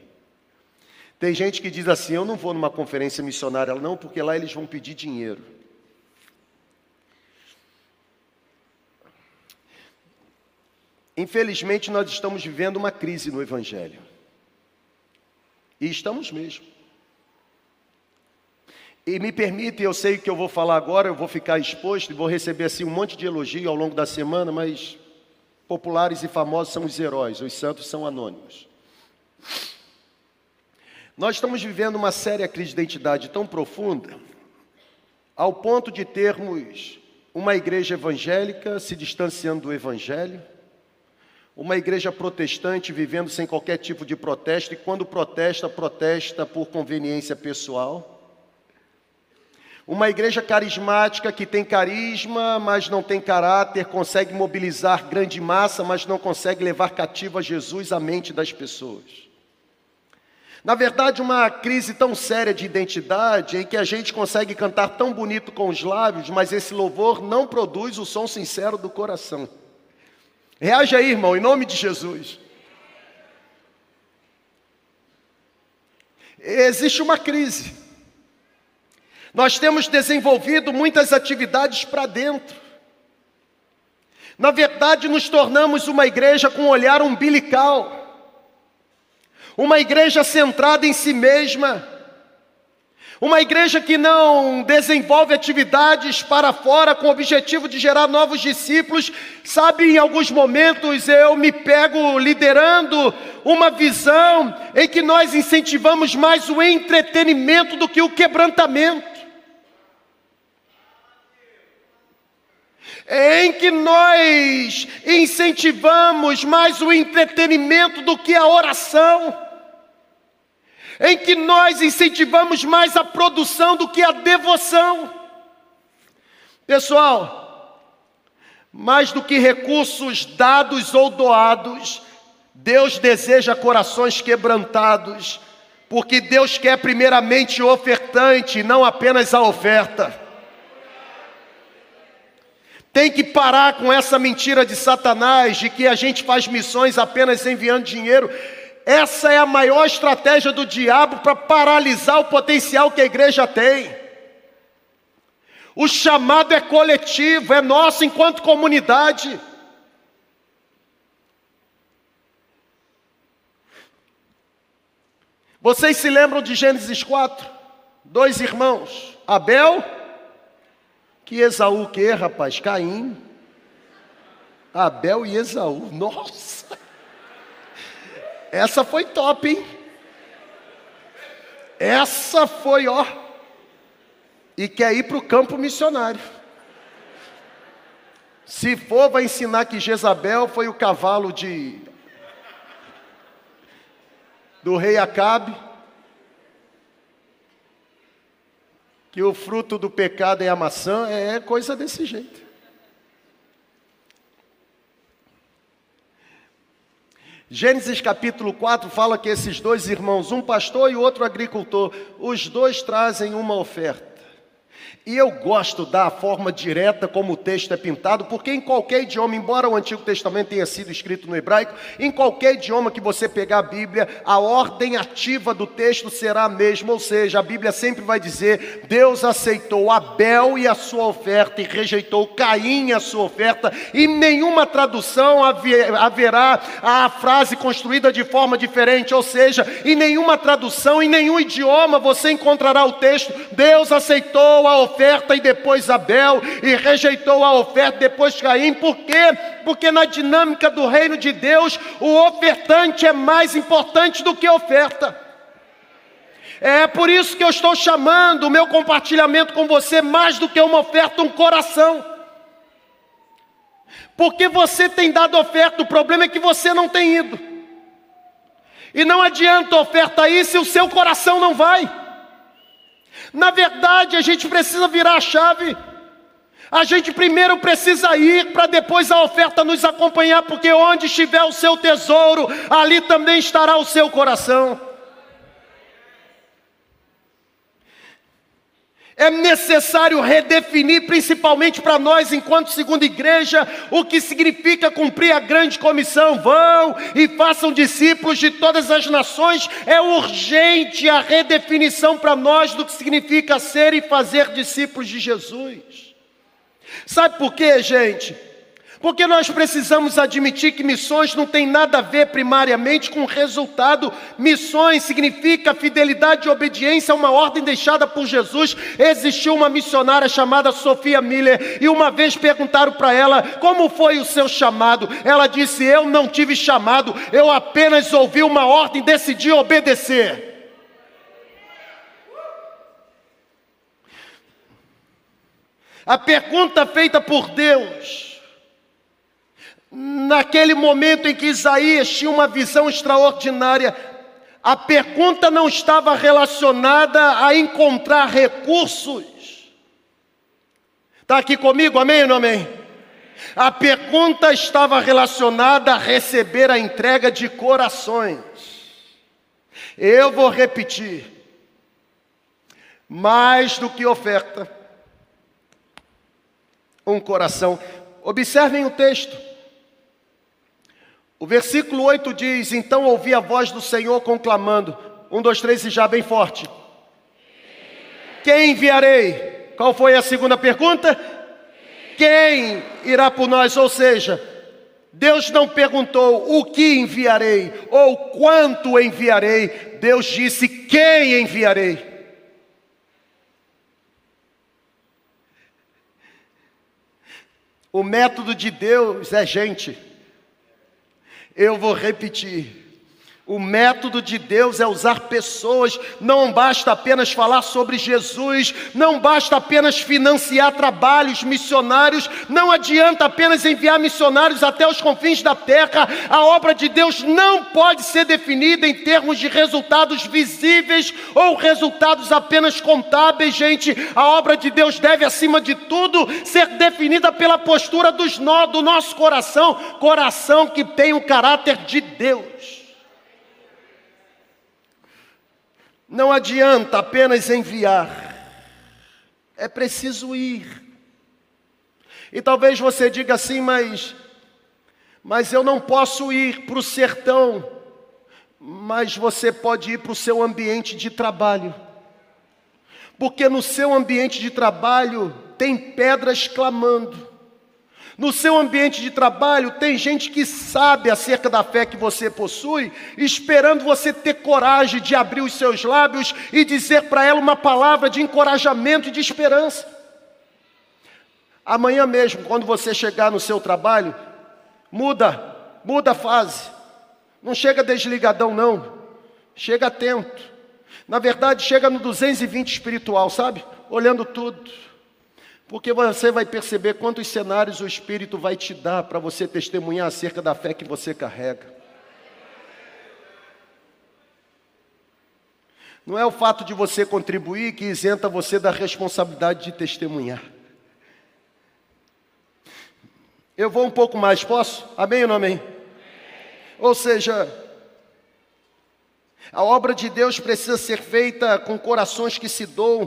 Tem gente que diz assim: Eu não vou numa conferência missionária, não, porque lá eles vão pedir dinheiro. Infelizmente, nós estamos vivendo uma crise no Evangelho. E estamos mesmo. E me permite, eu sei que eu vou falar agora, eu vou ficar exposto e vou receber assim um monte de elogio ao longo da semana, mas populares e famosos são os heróis, os santos são anônimos. Nós estamos vivendo uma séria crise de identidade tão profunda, ao ponto de termos uma igreja evangélica se distanciando do evangelho, uma igreja protestante vivendo sem qualquer tipo de protesto e quando protesta, protesta por conveniência pessoal. Uma igreja carismática que tem carisma, mas não tem caráter, consegue mobilizar grande massa, mas não consegue levar cativo a Jesus a mente das pessoas. Na verdade, uma crise tão séria de identidade em que a gente consegue cantar tão bonito com os lábios, mas esse louvor não produz o som sincero do coração. Reage aí, irmão, em nome de Jesus. Existe uma crise. Nós temos desenvolvido muitas atividades para dentro. Na verdade, nos tornamos uma igreja com um olhar umbilical, uma igreja centrada em si mesma, uma igreja que não desenvolve atividades para fora com o objetivo de gerar novos discípulos. Sabe, em alguns momentos eu me pego liderando uma visão em que nós incentivamos mais o entretenimento do que o quebrantamento. Em que nós incentivamos mais o entretenimento do que a oração, em que nós incentivamos mais a produção do que a devoção. Pessoal, mais do que recursos dados ou doados, Deus deseja corações quebrantados, porque Deus quer primeiramente o ofertante, não apenas a oferta. Tem que parar com essa mentira de Satanás de que a gente faz missões apenas enviando dinheiro. Essa é a maior estratégia do diabo para paralisar o potencial que a igreja tem. O chamado é coletivo, é nosso enquanto comunidade. Vocês se lembram de Gênesis 4? Dois irmãos, Abel que Esaú que, rapaz? Caim, Abel e Esaú. Nossa! Essa foi top, hein? Essa foi, ó. E quer ir para o campo missionário. Se for, vai ensinar que Jezabel foi o cavalo de do rei Acabe. Que o fruto do pecado é a maçã, é coisa desse jeito. Gênesis capítulo 4 fala que esses dois irmãos, um pastor e outro agricultor, os dois trazem uma oferta. E eu gosto da forma direta como o texto é pintado, porque em qualquer idioma, embora o Antigo Testamento tenha sido escrito no hebraico, em qualquer idioma que você pegar a Bíblia, a ordem ativa do texto será a mesma, ou seja, a Bíblia sempre vai dizer: Deus aceitou Abel e a sua oferta e rejeitou Caim e a sua oferta, e nenhuma tradução haverá a frase construída de forma diferente, ou seja, em nenhuma tradução, em nenhum idioma você encontrará o texto: Deus aceitou a oferta oferta e depois Abel, e rejeitou a oferta depois Caim. Por quê? Porque na dinâmica do reino de Deus, o ofertante é mais importante do que a oferta. É por isso que eu estou chamando o meu compartilhamento com você mais do que uma oferta, um coração. Porque você tem dado oferta, o problema é que você não tem ido. E não adianta oferta aí se o seu coração não vai. Na verdade, a gente precisa virar a chave. A gente primeiro precisa ir para depois a oferta nos acompanhar, porque onde estiver o seu tesouro, ali também estará o seu coração. É necessário redefinir, principalmente para nós, enquanto segunda igreja, o que significa cumprir a grande comissão. Vão e façam discípulos de todas as nações. É urgente a redefinição para nós do que significa ser e fazer discípulos de Jesus. Sabe por quê, gente? Porque nós precisamos admitir que missões não tem nada a ver primariamente com resultado. Missões significa fidelidade e obediência a uma ordem deixada por Jesus. Existiu uma missionária chamada Sofia Miller e uma vez perguntaram para ela como foi o seu chamado. Ela disse: Eu não tive chamado, eu apenas ouvi uma ordem e decidi obedecer. A pergunta feita por Deus, naquele momento em que Isaías tinha uma visão extraordinária, a pergunta não estava relacionada a encontrar recursos. Está aqui comigo, amém ou não amém? A pergunta estava relacionada a receber a entrega de corações. Eu vou repetir. Mais do que oferta, um coração. Observem o texto. O versículo 8 diz: Então ouvi a voz do Senhor conclamando. Um, dois, três e já bem forte. Quem enviarei? Qual foi a segunda pergunta? Quem irá por nós? Ou seja, Deus não perguntou o que enviarei ou quanto enviarei. Deus disse: Quem enviarei? O método de Deus é gente. Eu vou repetir. O método de Deus é usar pessoas, não basta apenas falar sobre Jesus, não basta apenas financiar trabalhos missionários, não adianta apenas enviar missionários até os confins da terra. A obra de Deus não pode ser definida em termos de resultados visíveis ou resultados apenas contábeis, gente. A obra de Deus deve, acima de tudo, ser definida pela postura dos nó, do nosso coração coração que tem o caráter de Deus. Não adianta apenas enviar, é preciso ir. E talvez você diga assim, mas, mas eu não posso ir para o sertão, mas você pode ir para o seu ambiente de trabalho, porque no seu ambiente de trabalho tem pedras clamando, no seu ambiente de trabalho, tem gente que sabe acerca da fé que você possui, esperando você ter coragem de abrir os seus lábios e dizer para ela uma palavra de encorajamento e de esperança. Amanhã mesmo, quando você chegar no seu trabalho, muda, muda a fase. Não chega desligadão, não. Chega atento. Na verdade, chega no 220 espiritual, sabe? Olhando tudo. Porque você vai perceber quantos cenários o Espírito vai te dar para você testemunhar acerca da fé que você carrega. Não é o fato de você contribuir que isenta você da responsabilidade de testemunhar. Eu vou um pouco mais, posso? Amém ou não amém? Ou seja, a obra de Deus precisa ser feita com corações que se doam,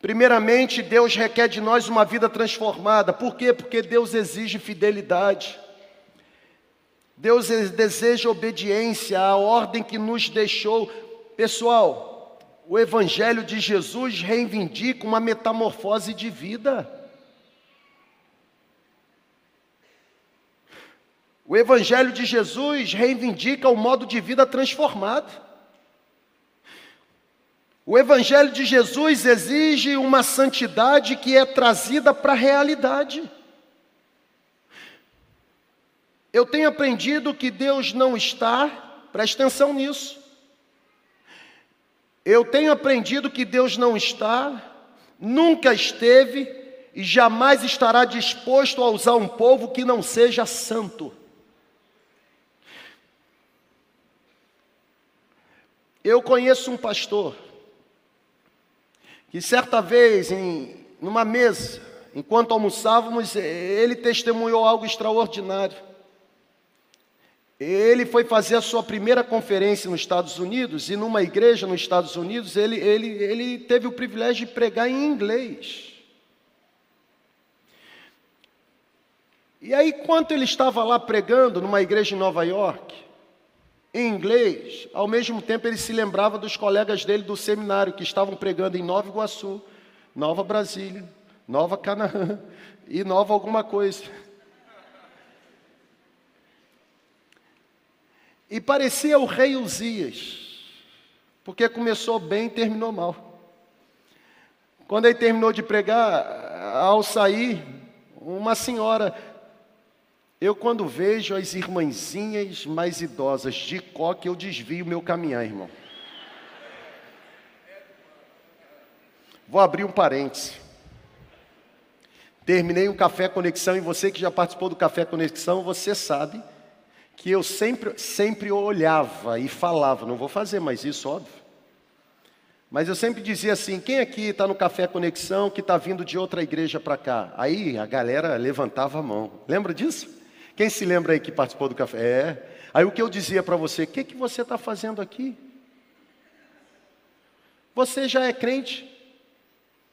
Primeiramente, Deus requer de nós uma vida transformada. Por quê? Porque Deus exige fidelidade. Deus deseja obediência à ordem que nos deixou. Pessoal, o Evangelho de Jesus reivindica uma metamorfose de vida. O Evangelho de Jesus reivindica o modo de vida transformado. O Evangelho de Jesus exige uma santidade que é trazida para a realidade. Eu tenho aprendido que Deus não está, presta atenção nisso. Eu tenho aprendido que Deus não está, nunca esteve e jamais estará disposto a usar um povo que não seja santo. Eu conheço um pastor que certa vez, em numa mesa, enquanto almoçávamos, ele testemunhou algo extraordinário. Ele foi fazer a sua primeira conferência nos Estados Unidos, e numa igreja nos Estados Unidos, ele, ele, ele teve o privilégio de pregar em inglês. E aí, enquanto ele estava lá pregando numa igreja em Nova York, em inglês, ao mesmo tempo ele se lembrava dos colegas dele do seminário que estavam pregando em Nova Iguaçu, Nova Brasília, Nova Canaã e Nova alguma coisa. E parecia o rei Uzias, porque começou bem e terminou mal. Quando ele terminou de pregar, ao sair, uma senhora eu, quando vejo as irmãzinhas mais idosas de coque, eu desvio meu caminhar, irmão. Vou abrir um parêntese. Terminei um café conexão e você que já participou do café conexão, você sabe que eu sempre, sempre olhava e falava, não vou fazer mais isso, óbvio. Mas eu sempre dizia assim: quem aqui está no Café Conexão que está vindo de outra igreja para cá? Aí a galera levantava a mão. Lembra disso? Quem se lembra aí que participou do café? É. Aí o que eu dizia para você: o que, que você está fazendo aqui? Você já é crente.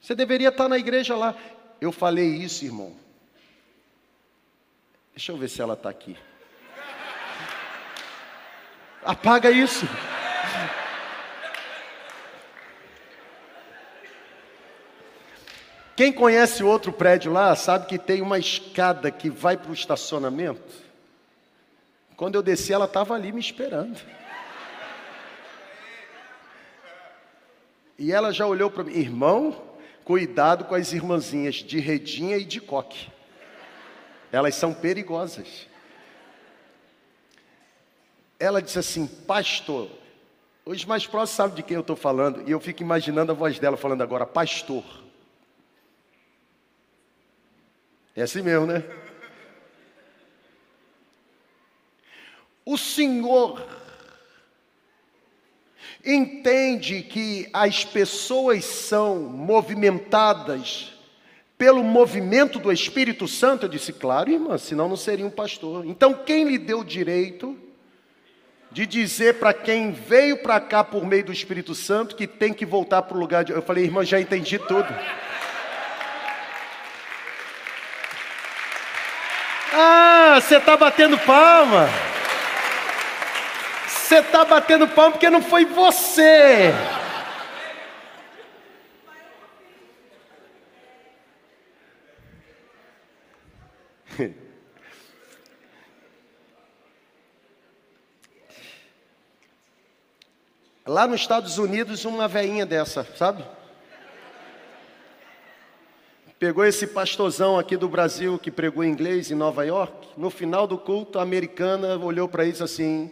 Você deveria estar na igreja lá. Eu falei isso, irmão. Deixa eu ver se ela está aqui. Apaga isso. Quem conhece outro prédio lá sabe que tem uma escada que vai para o estacionamento. Quando eu desci, ela estava ali me esperando. E ela já olhou para mim, irmão, cuidado com as irmãzinhas de redinha e de coque. Elas são perigosas. Ela disse assim, pastor, os mais próximos sabem de quem eu estou falando, e eu fico imaginando a voz dela falando agora, pastor. É assim mesmo, né? O Senhor entende que as pessoas são movimentadas pelo movimento do Espírito Santo? Eu disse, claro, irmã, senão não seria um pastor. Então, quem lhe deu o direito de dizer para quem veio para cá por meio do Espírito Santo que tem que voltar para o lugar de. Eu falei, irmã, já entendi tudo. Ah, você está batendo palma. Você está batendo palma porque não foi você. Lá nos Estados Unidos, uma veinha dessa, sabe? Pegou esse pastorzão aqui do Brasil que pregou inglês em Nova York. No final do culto, a americana olhou para isso assim: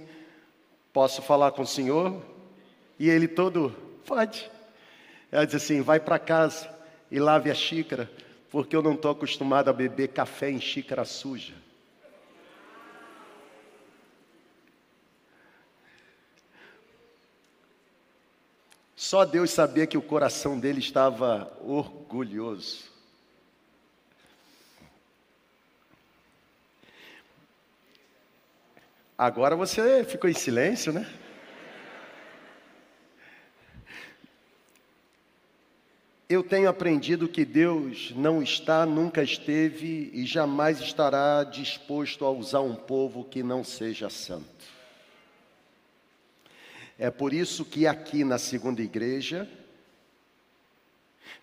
Posso falar com o senhor? E ele todo: Pode. Ela disse assim: Vai para casa e lave a xícara, porque eu não estou acostumado a beber café em xícara suja. Só Deus sabia que o coração dele estava orgulhoso. Agora você ficou em silêncio, né? Eu tenho aprendido que Deus não está, nunca esteve e jamais estará disposto a usar um povo que não seja santo. É por isso que aqui na segunda igreja,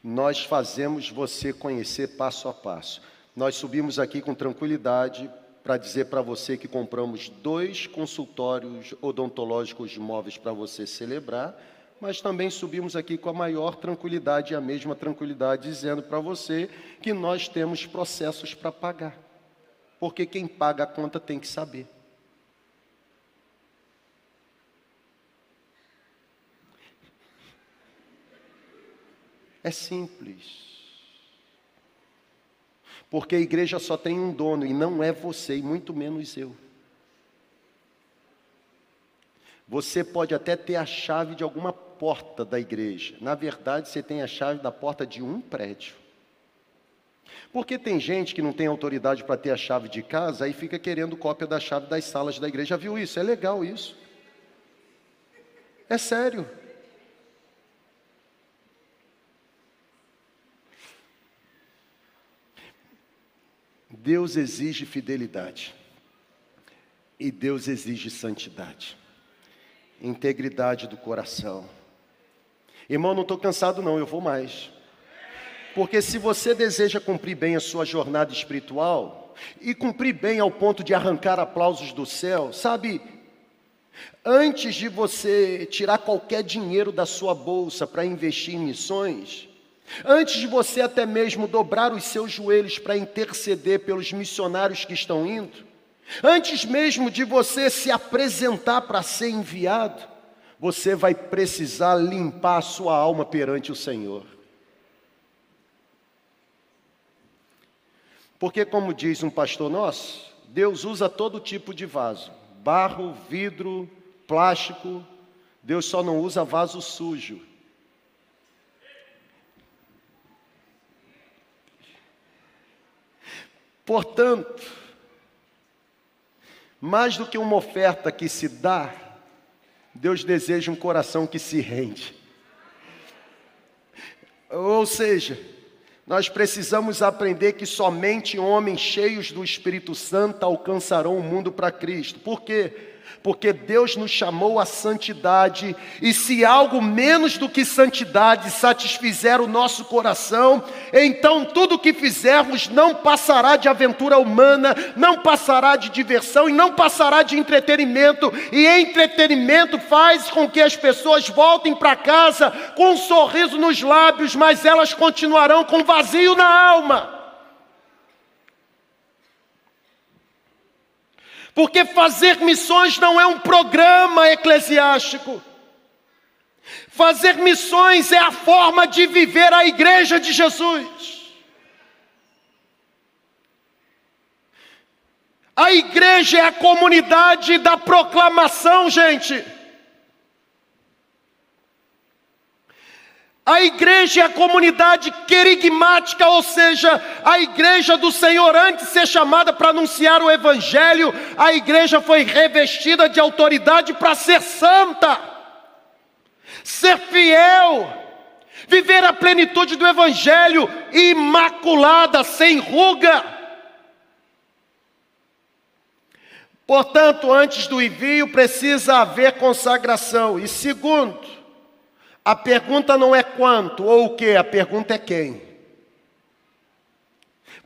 nós fazemos você conhecer passo a passo. Nós subimos aqui com tranquilidade para dizer para você que compramos dois consultórios odontológicos móveis para você celebrar, mas também subimos aqui com a maior tranquilidade e a mesma tranquilidade, dizendo para você que nós temos processos para pagar. Porque quem paga a conta tem que saber. É simples. Porque a igreja só tem um dono e não é você, e muito menos eu. Você pode até ter a chave de alguma porta da igreja. Na verdade, você tem a chave da porta de um prédio. Porque tem gente que não tem autoridade para ter a chave de casa e fica querendo cópia da chave das salas da igreja. Já viu isso? É legal isso. É sério. Deus exige fidelidade. E Deus exige santidade. Integridade do coração. Irmão, não estou cansado, não, eu vou mais. Porque se você deseja cumprir bem a sua jornada espiritual, e cumprir bem ao ponto de arrancar aplausos do céu, sabe, antes de você tirar qualquer dinheiro da sua bolsa para investir em missões, Antes de você até mesmo dobrar os seus joelhos para interceder pelos missionários que estão indo, antes mesmo de você se apresentar para ser enviado, você vai precisar limpar a sua alma perante o Senhor. Porque, como diz um pastor nosso, Deus usa todo tipo de vaso: barro, vidro, plástico. Deus só não usa vaso sujo. Portanto, mais do que uma oferta que se dá, Deus deseja um coração que se rende. Ou seja, nós precisamos aprender que somente homens cheios do Espírito Santo alcançarão o mundo para Cristo. Por quê? Porque Deus nos chamou à santidade, e se algo menos do que santidade satisfizer o nosso coração, então tudo que fizermos não passará de aventura humana, não passará de diversão e não passará de entretenimento, e entretenimento faz com que as pessoas voltem para casa com um sorriso nos lábios, mas elas continuarão com vazio na alma. Porque fazer missões não é um programa eclesiástico. Fazer missões é a forma de viver a igreja de Jesus. A igreja é a comunidade da proclamação, gente. A igreja é a comunidade querigmática, ou seja, a igreja do Senhor, antes de ser chamada para anunciar o Evangelho, a igreja foi revestida de autoridade para ser santa, ser fiel, viver a plenitude do Evangelho, imaculada, sem ruga. Portanto, antes do envio precisa haver consagração. E segundo, a pergunta não é quanto ou o que, a pergunta é quem.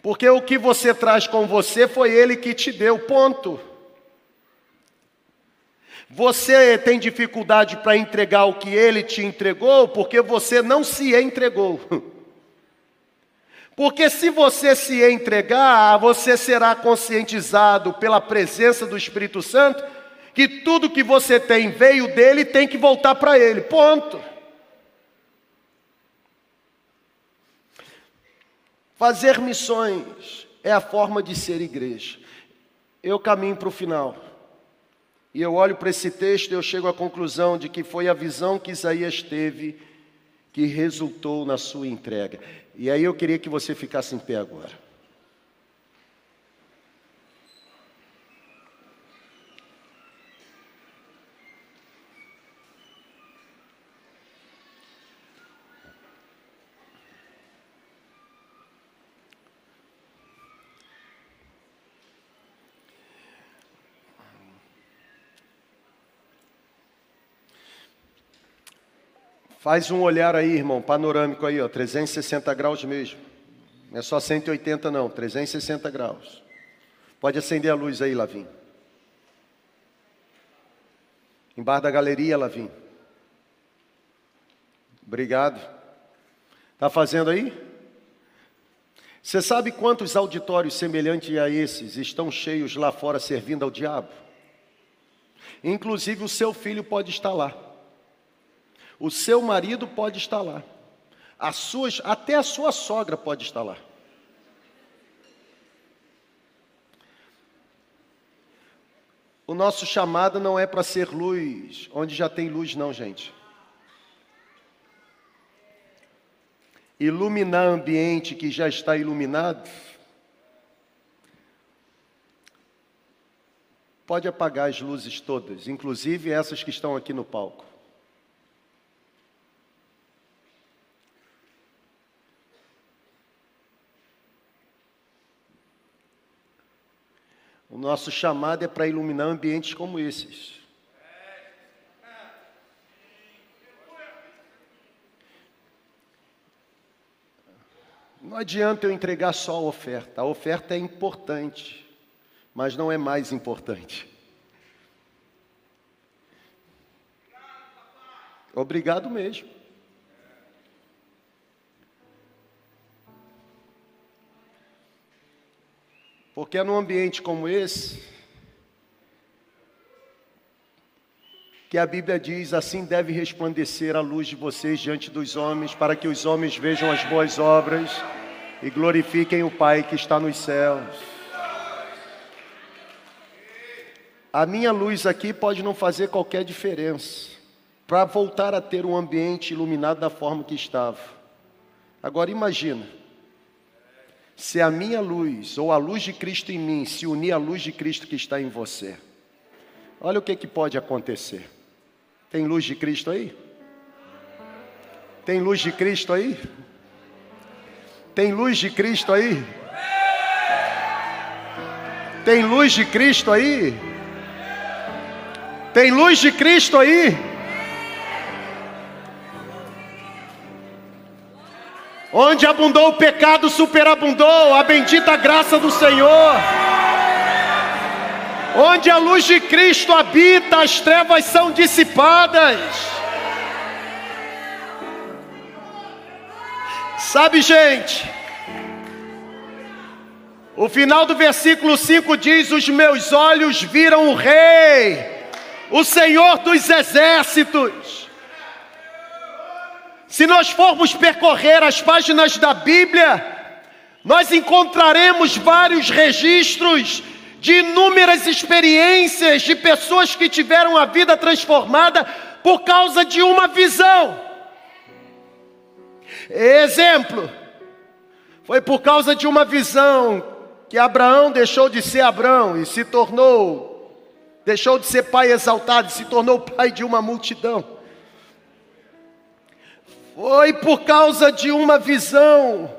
Porque o que você traz com você foi ele que te deu, ponto. Você tem dificuldade para entregar o que ele te entregou porque você não se entregou. Porque se você se entregar, você será conscientizado pela presença do Espírito Santo que tudo que você tem veio dele e tem que voltar para ele. Ponto. Fazer missões é a forma de ser igreja. Eu caminho para o final. E eu olho para esse texto e eu chego à conclusão de que foi a visão que Isaías teve que resultou na sua entrega. E aí eu queria que você ficasse em pé agora. Faz um olhar aí, irmão, panorâmico aí, ó, 360 graus mesmo. Não é só 180 não, 360 graus. Pode acender a luz aí, Lavim. Embaixo da galeria, Lavim. Obrigado. Tá fazendo aí? Você sabe quantos auditórios semelhantes a esses estão cheios lá fora servindo ao diabo? Inclusive o seu filho pode estar lá. O seu marido pode estar lá. As suas, até a sua sogra pode estar lá. O nosso chamado não é para ser luz onde já tem luz, não, gente. Iluminar ambiente que já está iluminado pode apagar as luzes todas, inclusive essas que estão aqui no palco. O nosso chamado é para iluminar ambientes como esses. Não adianta eu entregar só a oferta. A oferta é importante, mas não é mais importante. Obrigado mesmo. Porque é num ambiente como esse que a Bíblia diz: assim deve resplandecer a luz de vocês diante dos homens, para que os homens vejam as boas obras e glorifiquem o Pai que está nos céus. A minha luz aqui pode não fazer qualquer diferença para voltar a ter um ambiente iluminado da forma que estava. Agora imagina, se a minha luz ou a luz de Cristo em mim se unir à luz de Cristo que está em você. Olha o que, que pode acontecer. Tem luz de Cristo aí? Tem luz de Cristo aí? Tem luz de Cristo aí? Tem luz de Cristo aí? Tem luz de Cristo aí? Onde abundou o pecado, superabundou a bendita graça do Senhor. Onde a luz de Cristo habita, as trevas são dissipadas. Sabe, gente, o final do versículo 5 diz: Os meus olhos viram o Rei, o Senhor dos exércitos. Se nós formos percorrer as páginas da Bíblia, nós encontraremos vários registros de inúmeras experiências de pessoas que tiveram a vida transformada por causa de uma visão. Exemplo, foi por causa de uma visão que Abraão deixou de ser Abraão e se tornou, deixou de ser pai exaltado e se tornou pai de uma multidão. Foi por causa de uma visão.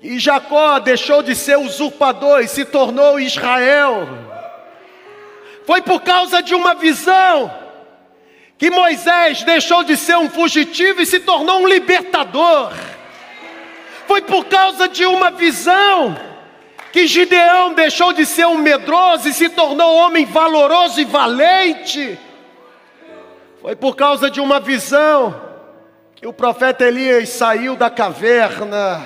E Jacó deixou de ser usurpador e se tornou Israel. Foi por causa de uma visão que Moisés deixou de ser um fugitivo e se tornou um libertador. Foi por causa de uma visão que Gideão deixou de ser um medroso e se tornou um homem valoroso e valente. Foi por causa de uma visão o profeta Elias saiu da caverna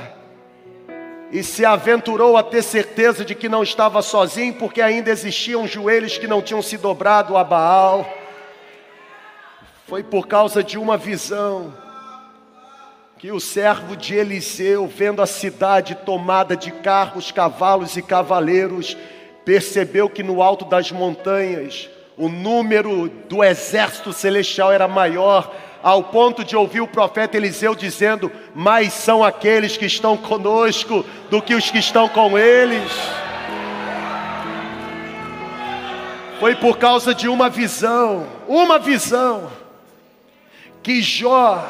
e se aventurou a ter certeza de que não estava sozinho, porque ainda existiam joelhos que não tinham se dobrado a Baal. Foi por causa de uma visão que o servo de Eliseu, vendo a cidade tomada de carros, cavalos e cavaleiros, percebeu que no alto das montanhas o número do exército celestial era maior ao ponto de ouvir o profeta Eliseu dizendo: Mais são aqueles que estão conosco do que os que estão com eles. Foi por causa de uma visão, uma visão, que Jó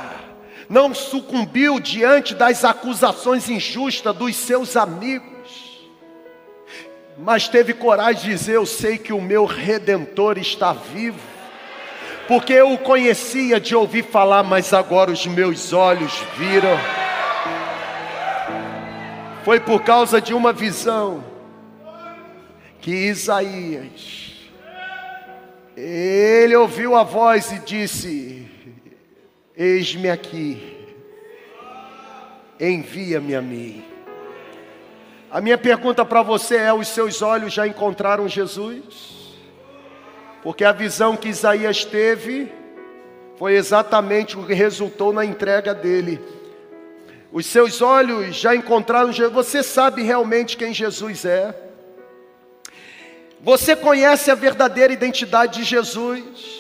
não sucumbiu diante das acusações injustas dos seus amigos, mas teve coragem de dizer: Eu sei que o meu redentor está vivo porque eu o conhecia de ouvir falar, mas agora os meus olhos viram. Foi por causa de uma visão que Isaías, ele ouviu a voz e disse: Eis-me aqui, envia-me a mim. A minha pergunta para você é: os seus olhos já encontraram Jesus? Porque a visão que Isaías teve foi exatamente o que resultou na entrega dele. Os seus olhos já encontraram Jesus. Você sabe realmente quem Jesus é? Você conhece a verdadeira identidade de Jesus?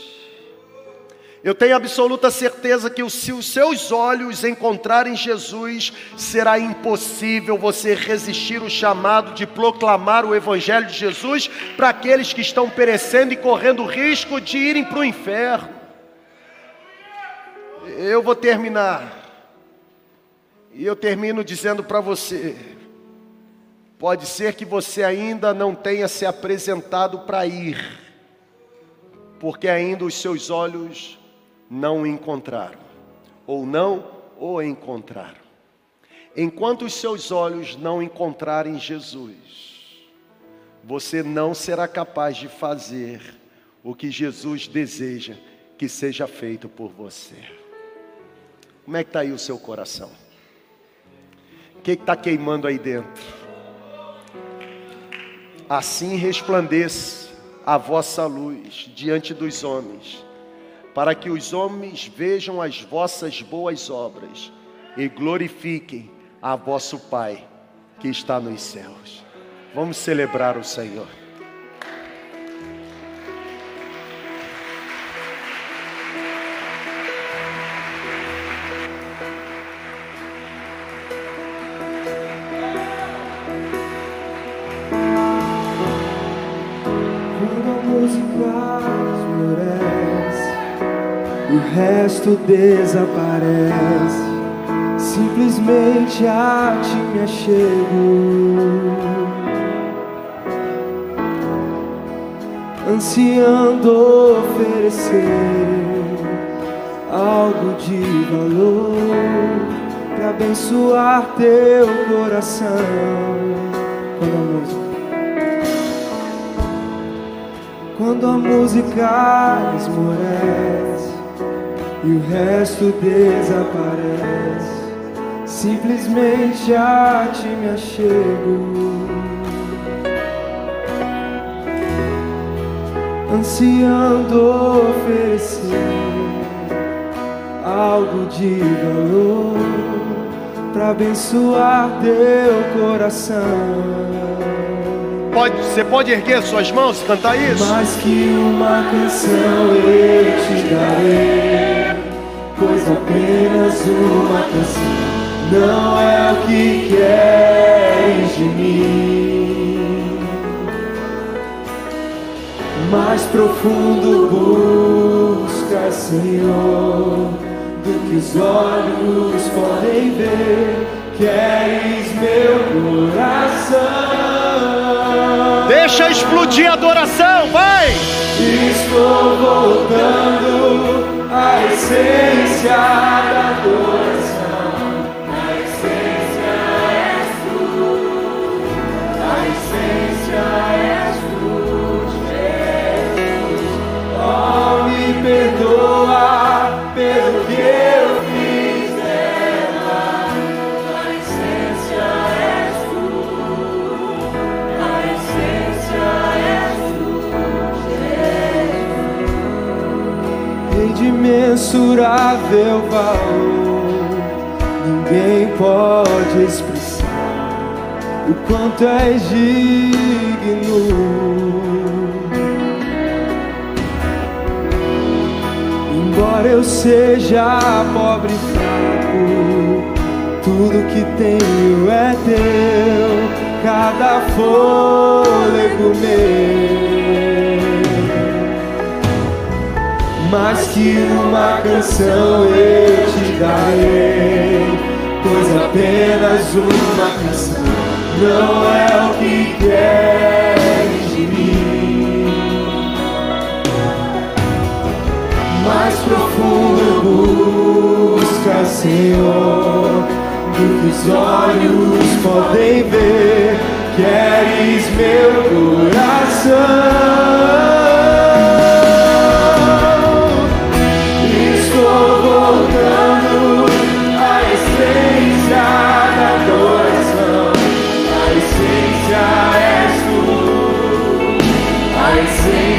Eu tenho absoluta certeza que se os seus olhos encontrarem Jesus, será impossível você resistir o chamado de proclamar o Evangelho de Jesus para aqueles que estão perecendo e correndo risco de irem para o inferno. Eu vou terminar, e eu termino dizendo para você: pode ser que você ainda não tenha se apresentado para ir, porque ainda os seus olhos não o encontraram, ou não o encontraram. Enquanto os seus olhos não encontrarem Jesus, você não será capaz de fazer o que Jesus deseja que seja feito por você. Como é que está aí o seu coração? O que está queimando aí dentro? Assim resplandeça a vossa luz diante dos homens para que os homens vejam as vossas boas obras e glorifiquem a vosso Pai que está nos céus. Vamos celebrar o Senhor. O resto desaparece, simplesmente a ti me achego, ansiando oferecer algo de valor para abençoar teu coração. Quando a música quando a música esmorece e o resto desaparece, simplesmente a ti me achego, ansiando oferecer algo de valor para abençoar teu coração. Pode, você pode erguer suas mãos e cantar isso? Mais que uma canção eu te darei, pois apenas uma canção não é o que queres de mim. Mais profundo busca, Senhor, do que os olhos podem ver. Queres meu coração. Deixa explodir a adoração, vai! Estou voltando à essência da adoração. A essência és tu. A essência és tu, Jesus. Oh, me perdoa imensurável valor, ninguém pode expressar o quanto és digno. Embora eu seja pobre e fraco, tudo que tenho é teu, cada fôlego meu. Mais que uma canção eu te darei, pois apenas uma canção não é o que queres de mim. Mais profundo busca, Senhor, do que os olhos podem ver. Queres meu coração.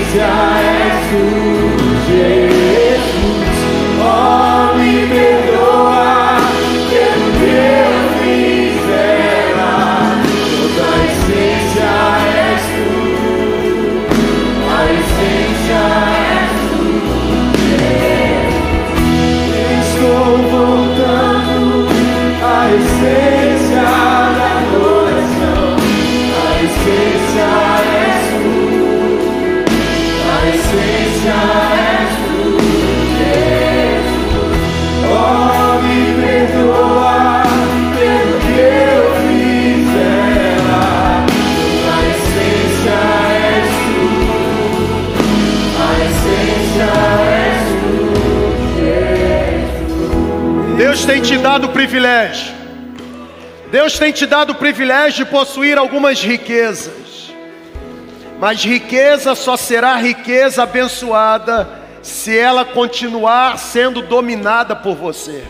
Essência és Deus tem te dado o privilégio. Deus tem te dado o privilégio de possuir algumas riquezas. Mas riqueza só será riqueza abençoada se ela continuar sendo dominada por você.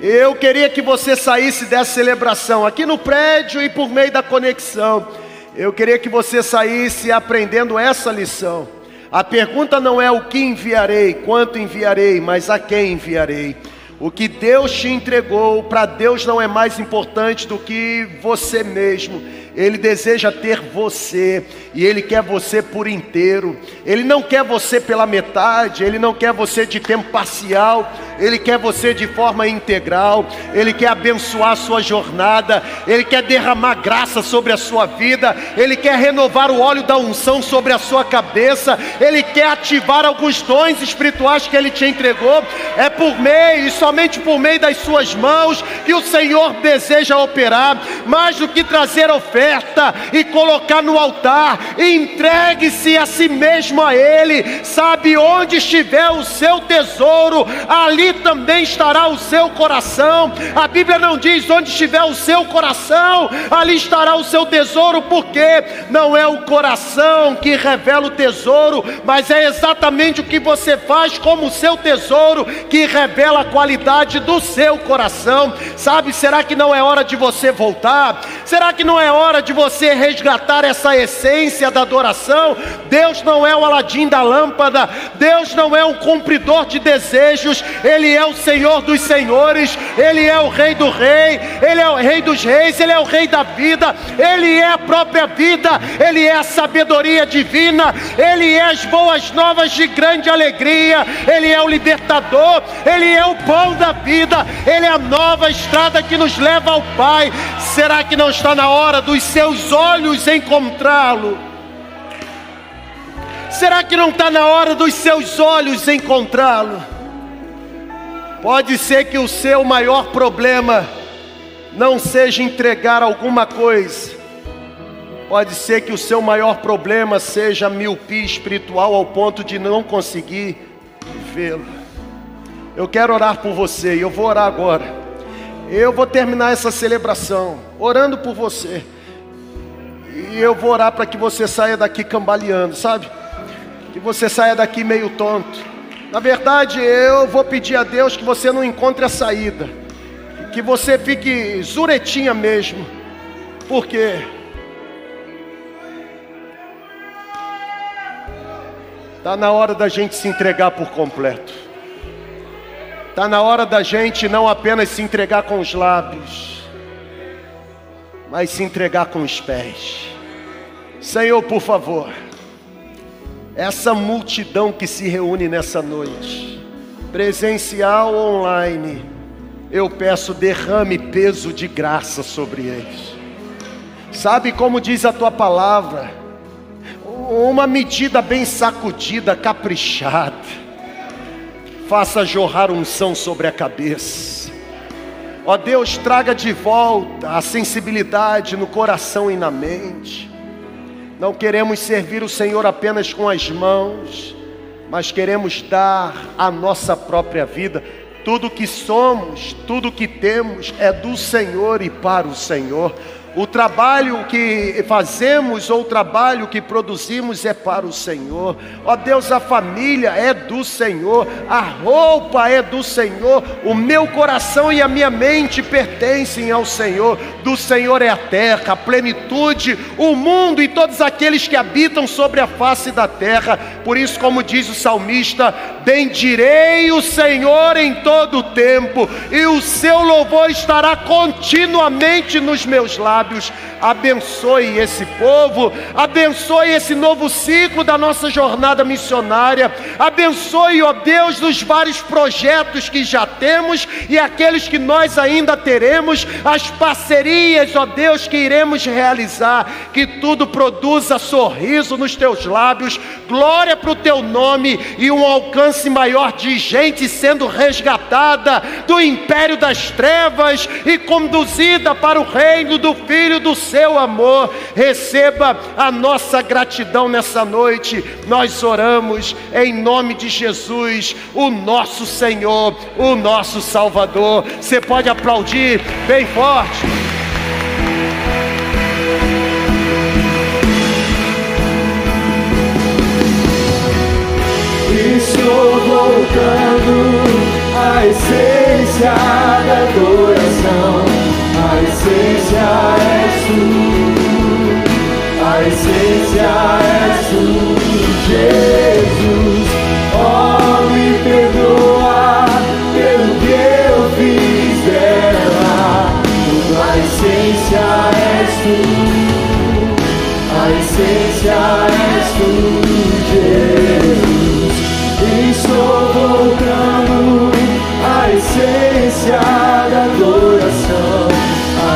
Eu queria que você saísse dessa celebração aqui no prédio e por meio da conexão. Eu queria que você saísse aprendendo essa lição. A pergunta não é o que enviarei, quanto enviarei, mas a quem enviarei. O que Deus te entregou, para Deus não é mais importante do que você mesmo. Ele deseja ter você e Ele quer você por inteiro. Ele não quer você pela metade, Ele não quer você de tempo parcial, Ele quer você de forma integral. Ele quer abençoar a sua jornada, Ele quer derramar graça sobre a sua vida, Ele quer renovar o óleo da unção sobre a sua cabeça, Ele quer ativar alguns dons espirituais que Ele te entregou. É por meio e somente por meio das suas mãos que o Senhor deseja operar, mais do que trazer oferta e colocar no altar. Entregue-se a si mesmo a Ele. Sabe onde estiver o seu tesouro, ali também estará o seu coração. A Bíblia não diz onde estiver o seu coração, ali estará o seu tesouro, porque não é o coração que revela o tesouro, mas é exatamente o que você faz como o seu tesouro que revela a qualidade do seu coração. Sabe, será que não é hora de você voltar? Será que não é hora de você resgatar essa essência da adoração? Deus não é o Aladim da lâmpada, Deus não é um cumpridor de desejos, Ele é o Senhor dos senhores, Ele é o Rei do Rei, Ele é o Rei dos Reis, Ele é o Rei da vida, Ele é a própria vida, Ele é a sabedoria divina, Ele é as boas novas de grande alegria, Ele é o libertador, Ele é o pão da vida, Ele é a nova estrada que nos leva ao Pai. Será que não está na hora dos seus olhos encontrá-lo? Será que não está na hora dos seus olhos encontrá-lo? Pode ser que o seu maior problema não seja entregar alguma coisa, pode ser que o seu maior problema seja miopia espiritual ao ponto de não conseguir vê-lo. Eu quero orar por você e eu vou orar agora. Eu vou terminar essa celebração orando por você. E eu vou orar para que você saia daqui cambaleando, sabe? Que você saia daqui meio tonto. Na verdade, eu vou pedir a Deus que você não encontre a saída. Que você fique zuretinha mesmo. Por quê? Está na hora da gente se entregar por completo. Está na hora da gente não apenas se entregar com os lábios, mas se entregar com os pés. Senhor, por favor, essa multidão que se reúne nessa noite, presencial ou online, eu peço derrame peso de graça sobre eles. Sabe como diz a tua palavra? Uma medida bem sacudida, caprichada, faça jorrar unção sobre a cabeça. Ó Deus, traga de volta a sensibilidade no coração e na mente. Não queremos servir o Senhor apenas com as mãos, mas queremos dar a nossa própria vida. Tudo que somos, tudo que temos é do Senhor e para o Senhor. O trabalho que fazemos ou o trabalho que produzimos é para o Senhor. Ó Deus, a família é do Senhor, a roupa é do Senhor, o meu coração e a minha mente pertencem ao Senhor. Do Senhor é a terra, a plenitude, o mundo e todos aqueles que habitam sobre a face da terra. Por isso, como diz o salmista, bendirei o Senhor em todo o tempo, e o seu louvor estará continuamente nos meus lábios lábios. Abençoe esse povo, abençoe esse novo ciclo da nossa jornada missionária. Abençoe, ó Deus, os vários projetos que já temos e aqueles que nós ainda teremos, as parcerias, ó Deus, que iremos realizar. Que tudo produza sorriso nos teus lábios, glória para o teu nome e um alcance maior de gente sendo resgatada do império das trevas e conduzida para o reino do Filho do seu amor. Receba a nossa gratidão nessa noite. Nós oramos em nome de Jesus, o nosso Senhor, o nosso Salvador. Você pode aplaudir bem forte. Estou voltando à essência da adoração essência é tu, a essência é tu, Jesus. Oh, me perdoa pelo que eu fiz dela. A essência é tu, a essência é tu, Jesus. Estou voltando à essência da adoração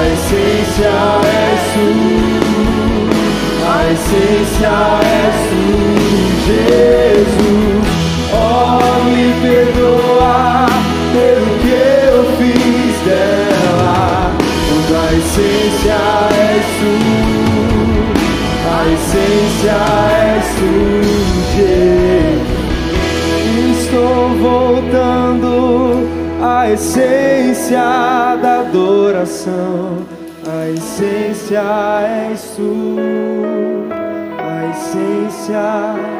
a essência és tu, a essência és tu, Jesus. Oh, me perdoa pelo que eu fiz dela, quando a essência és tu, a essência és tu, Jesus. Estou voltando à essência da adoração. A essência és tu, a essência.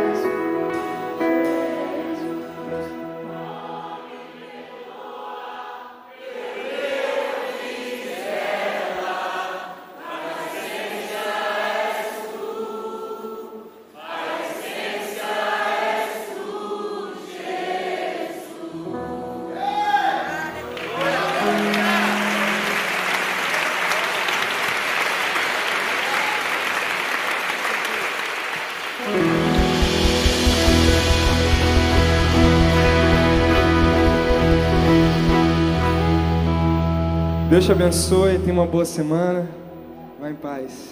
Te abençoe, tenha uma boa semana. Vai em paz.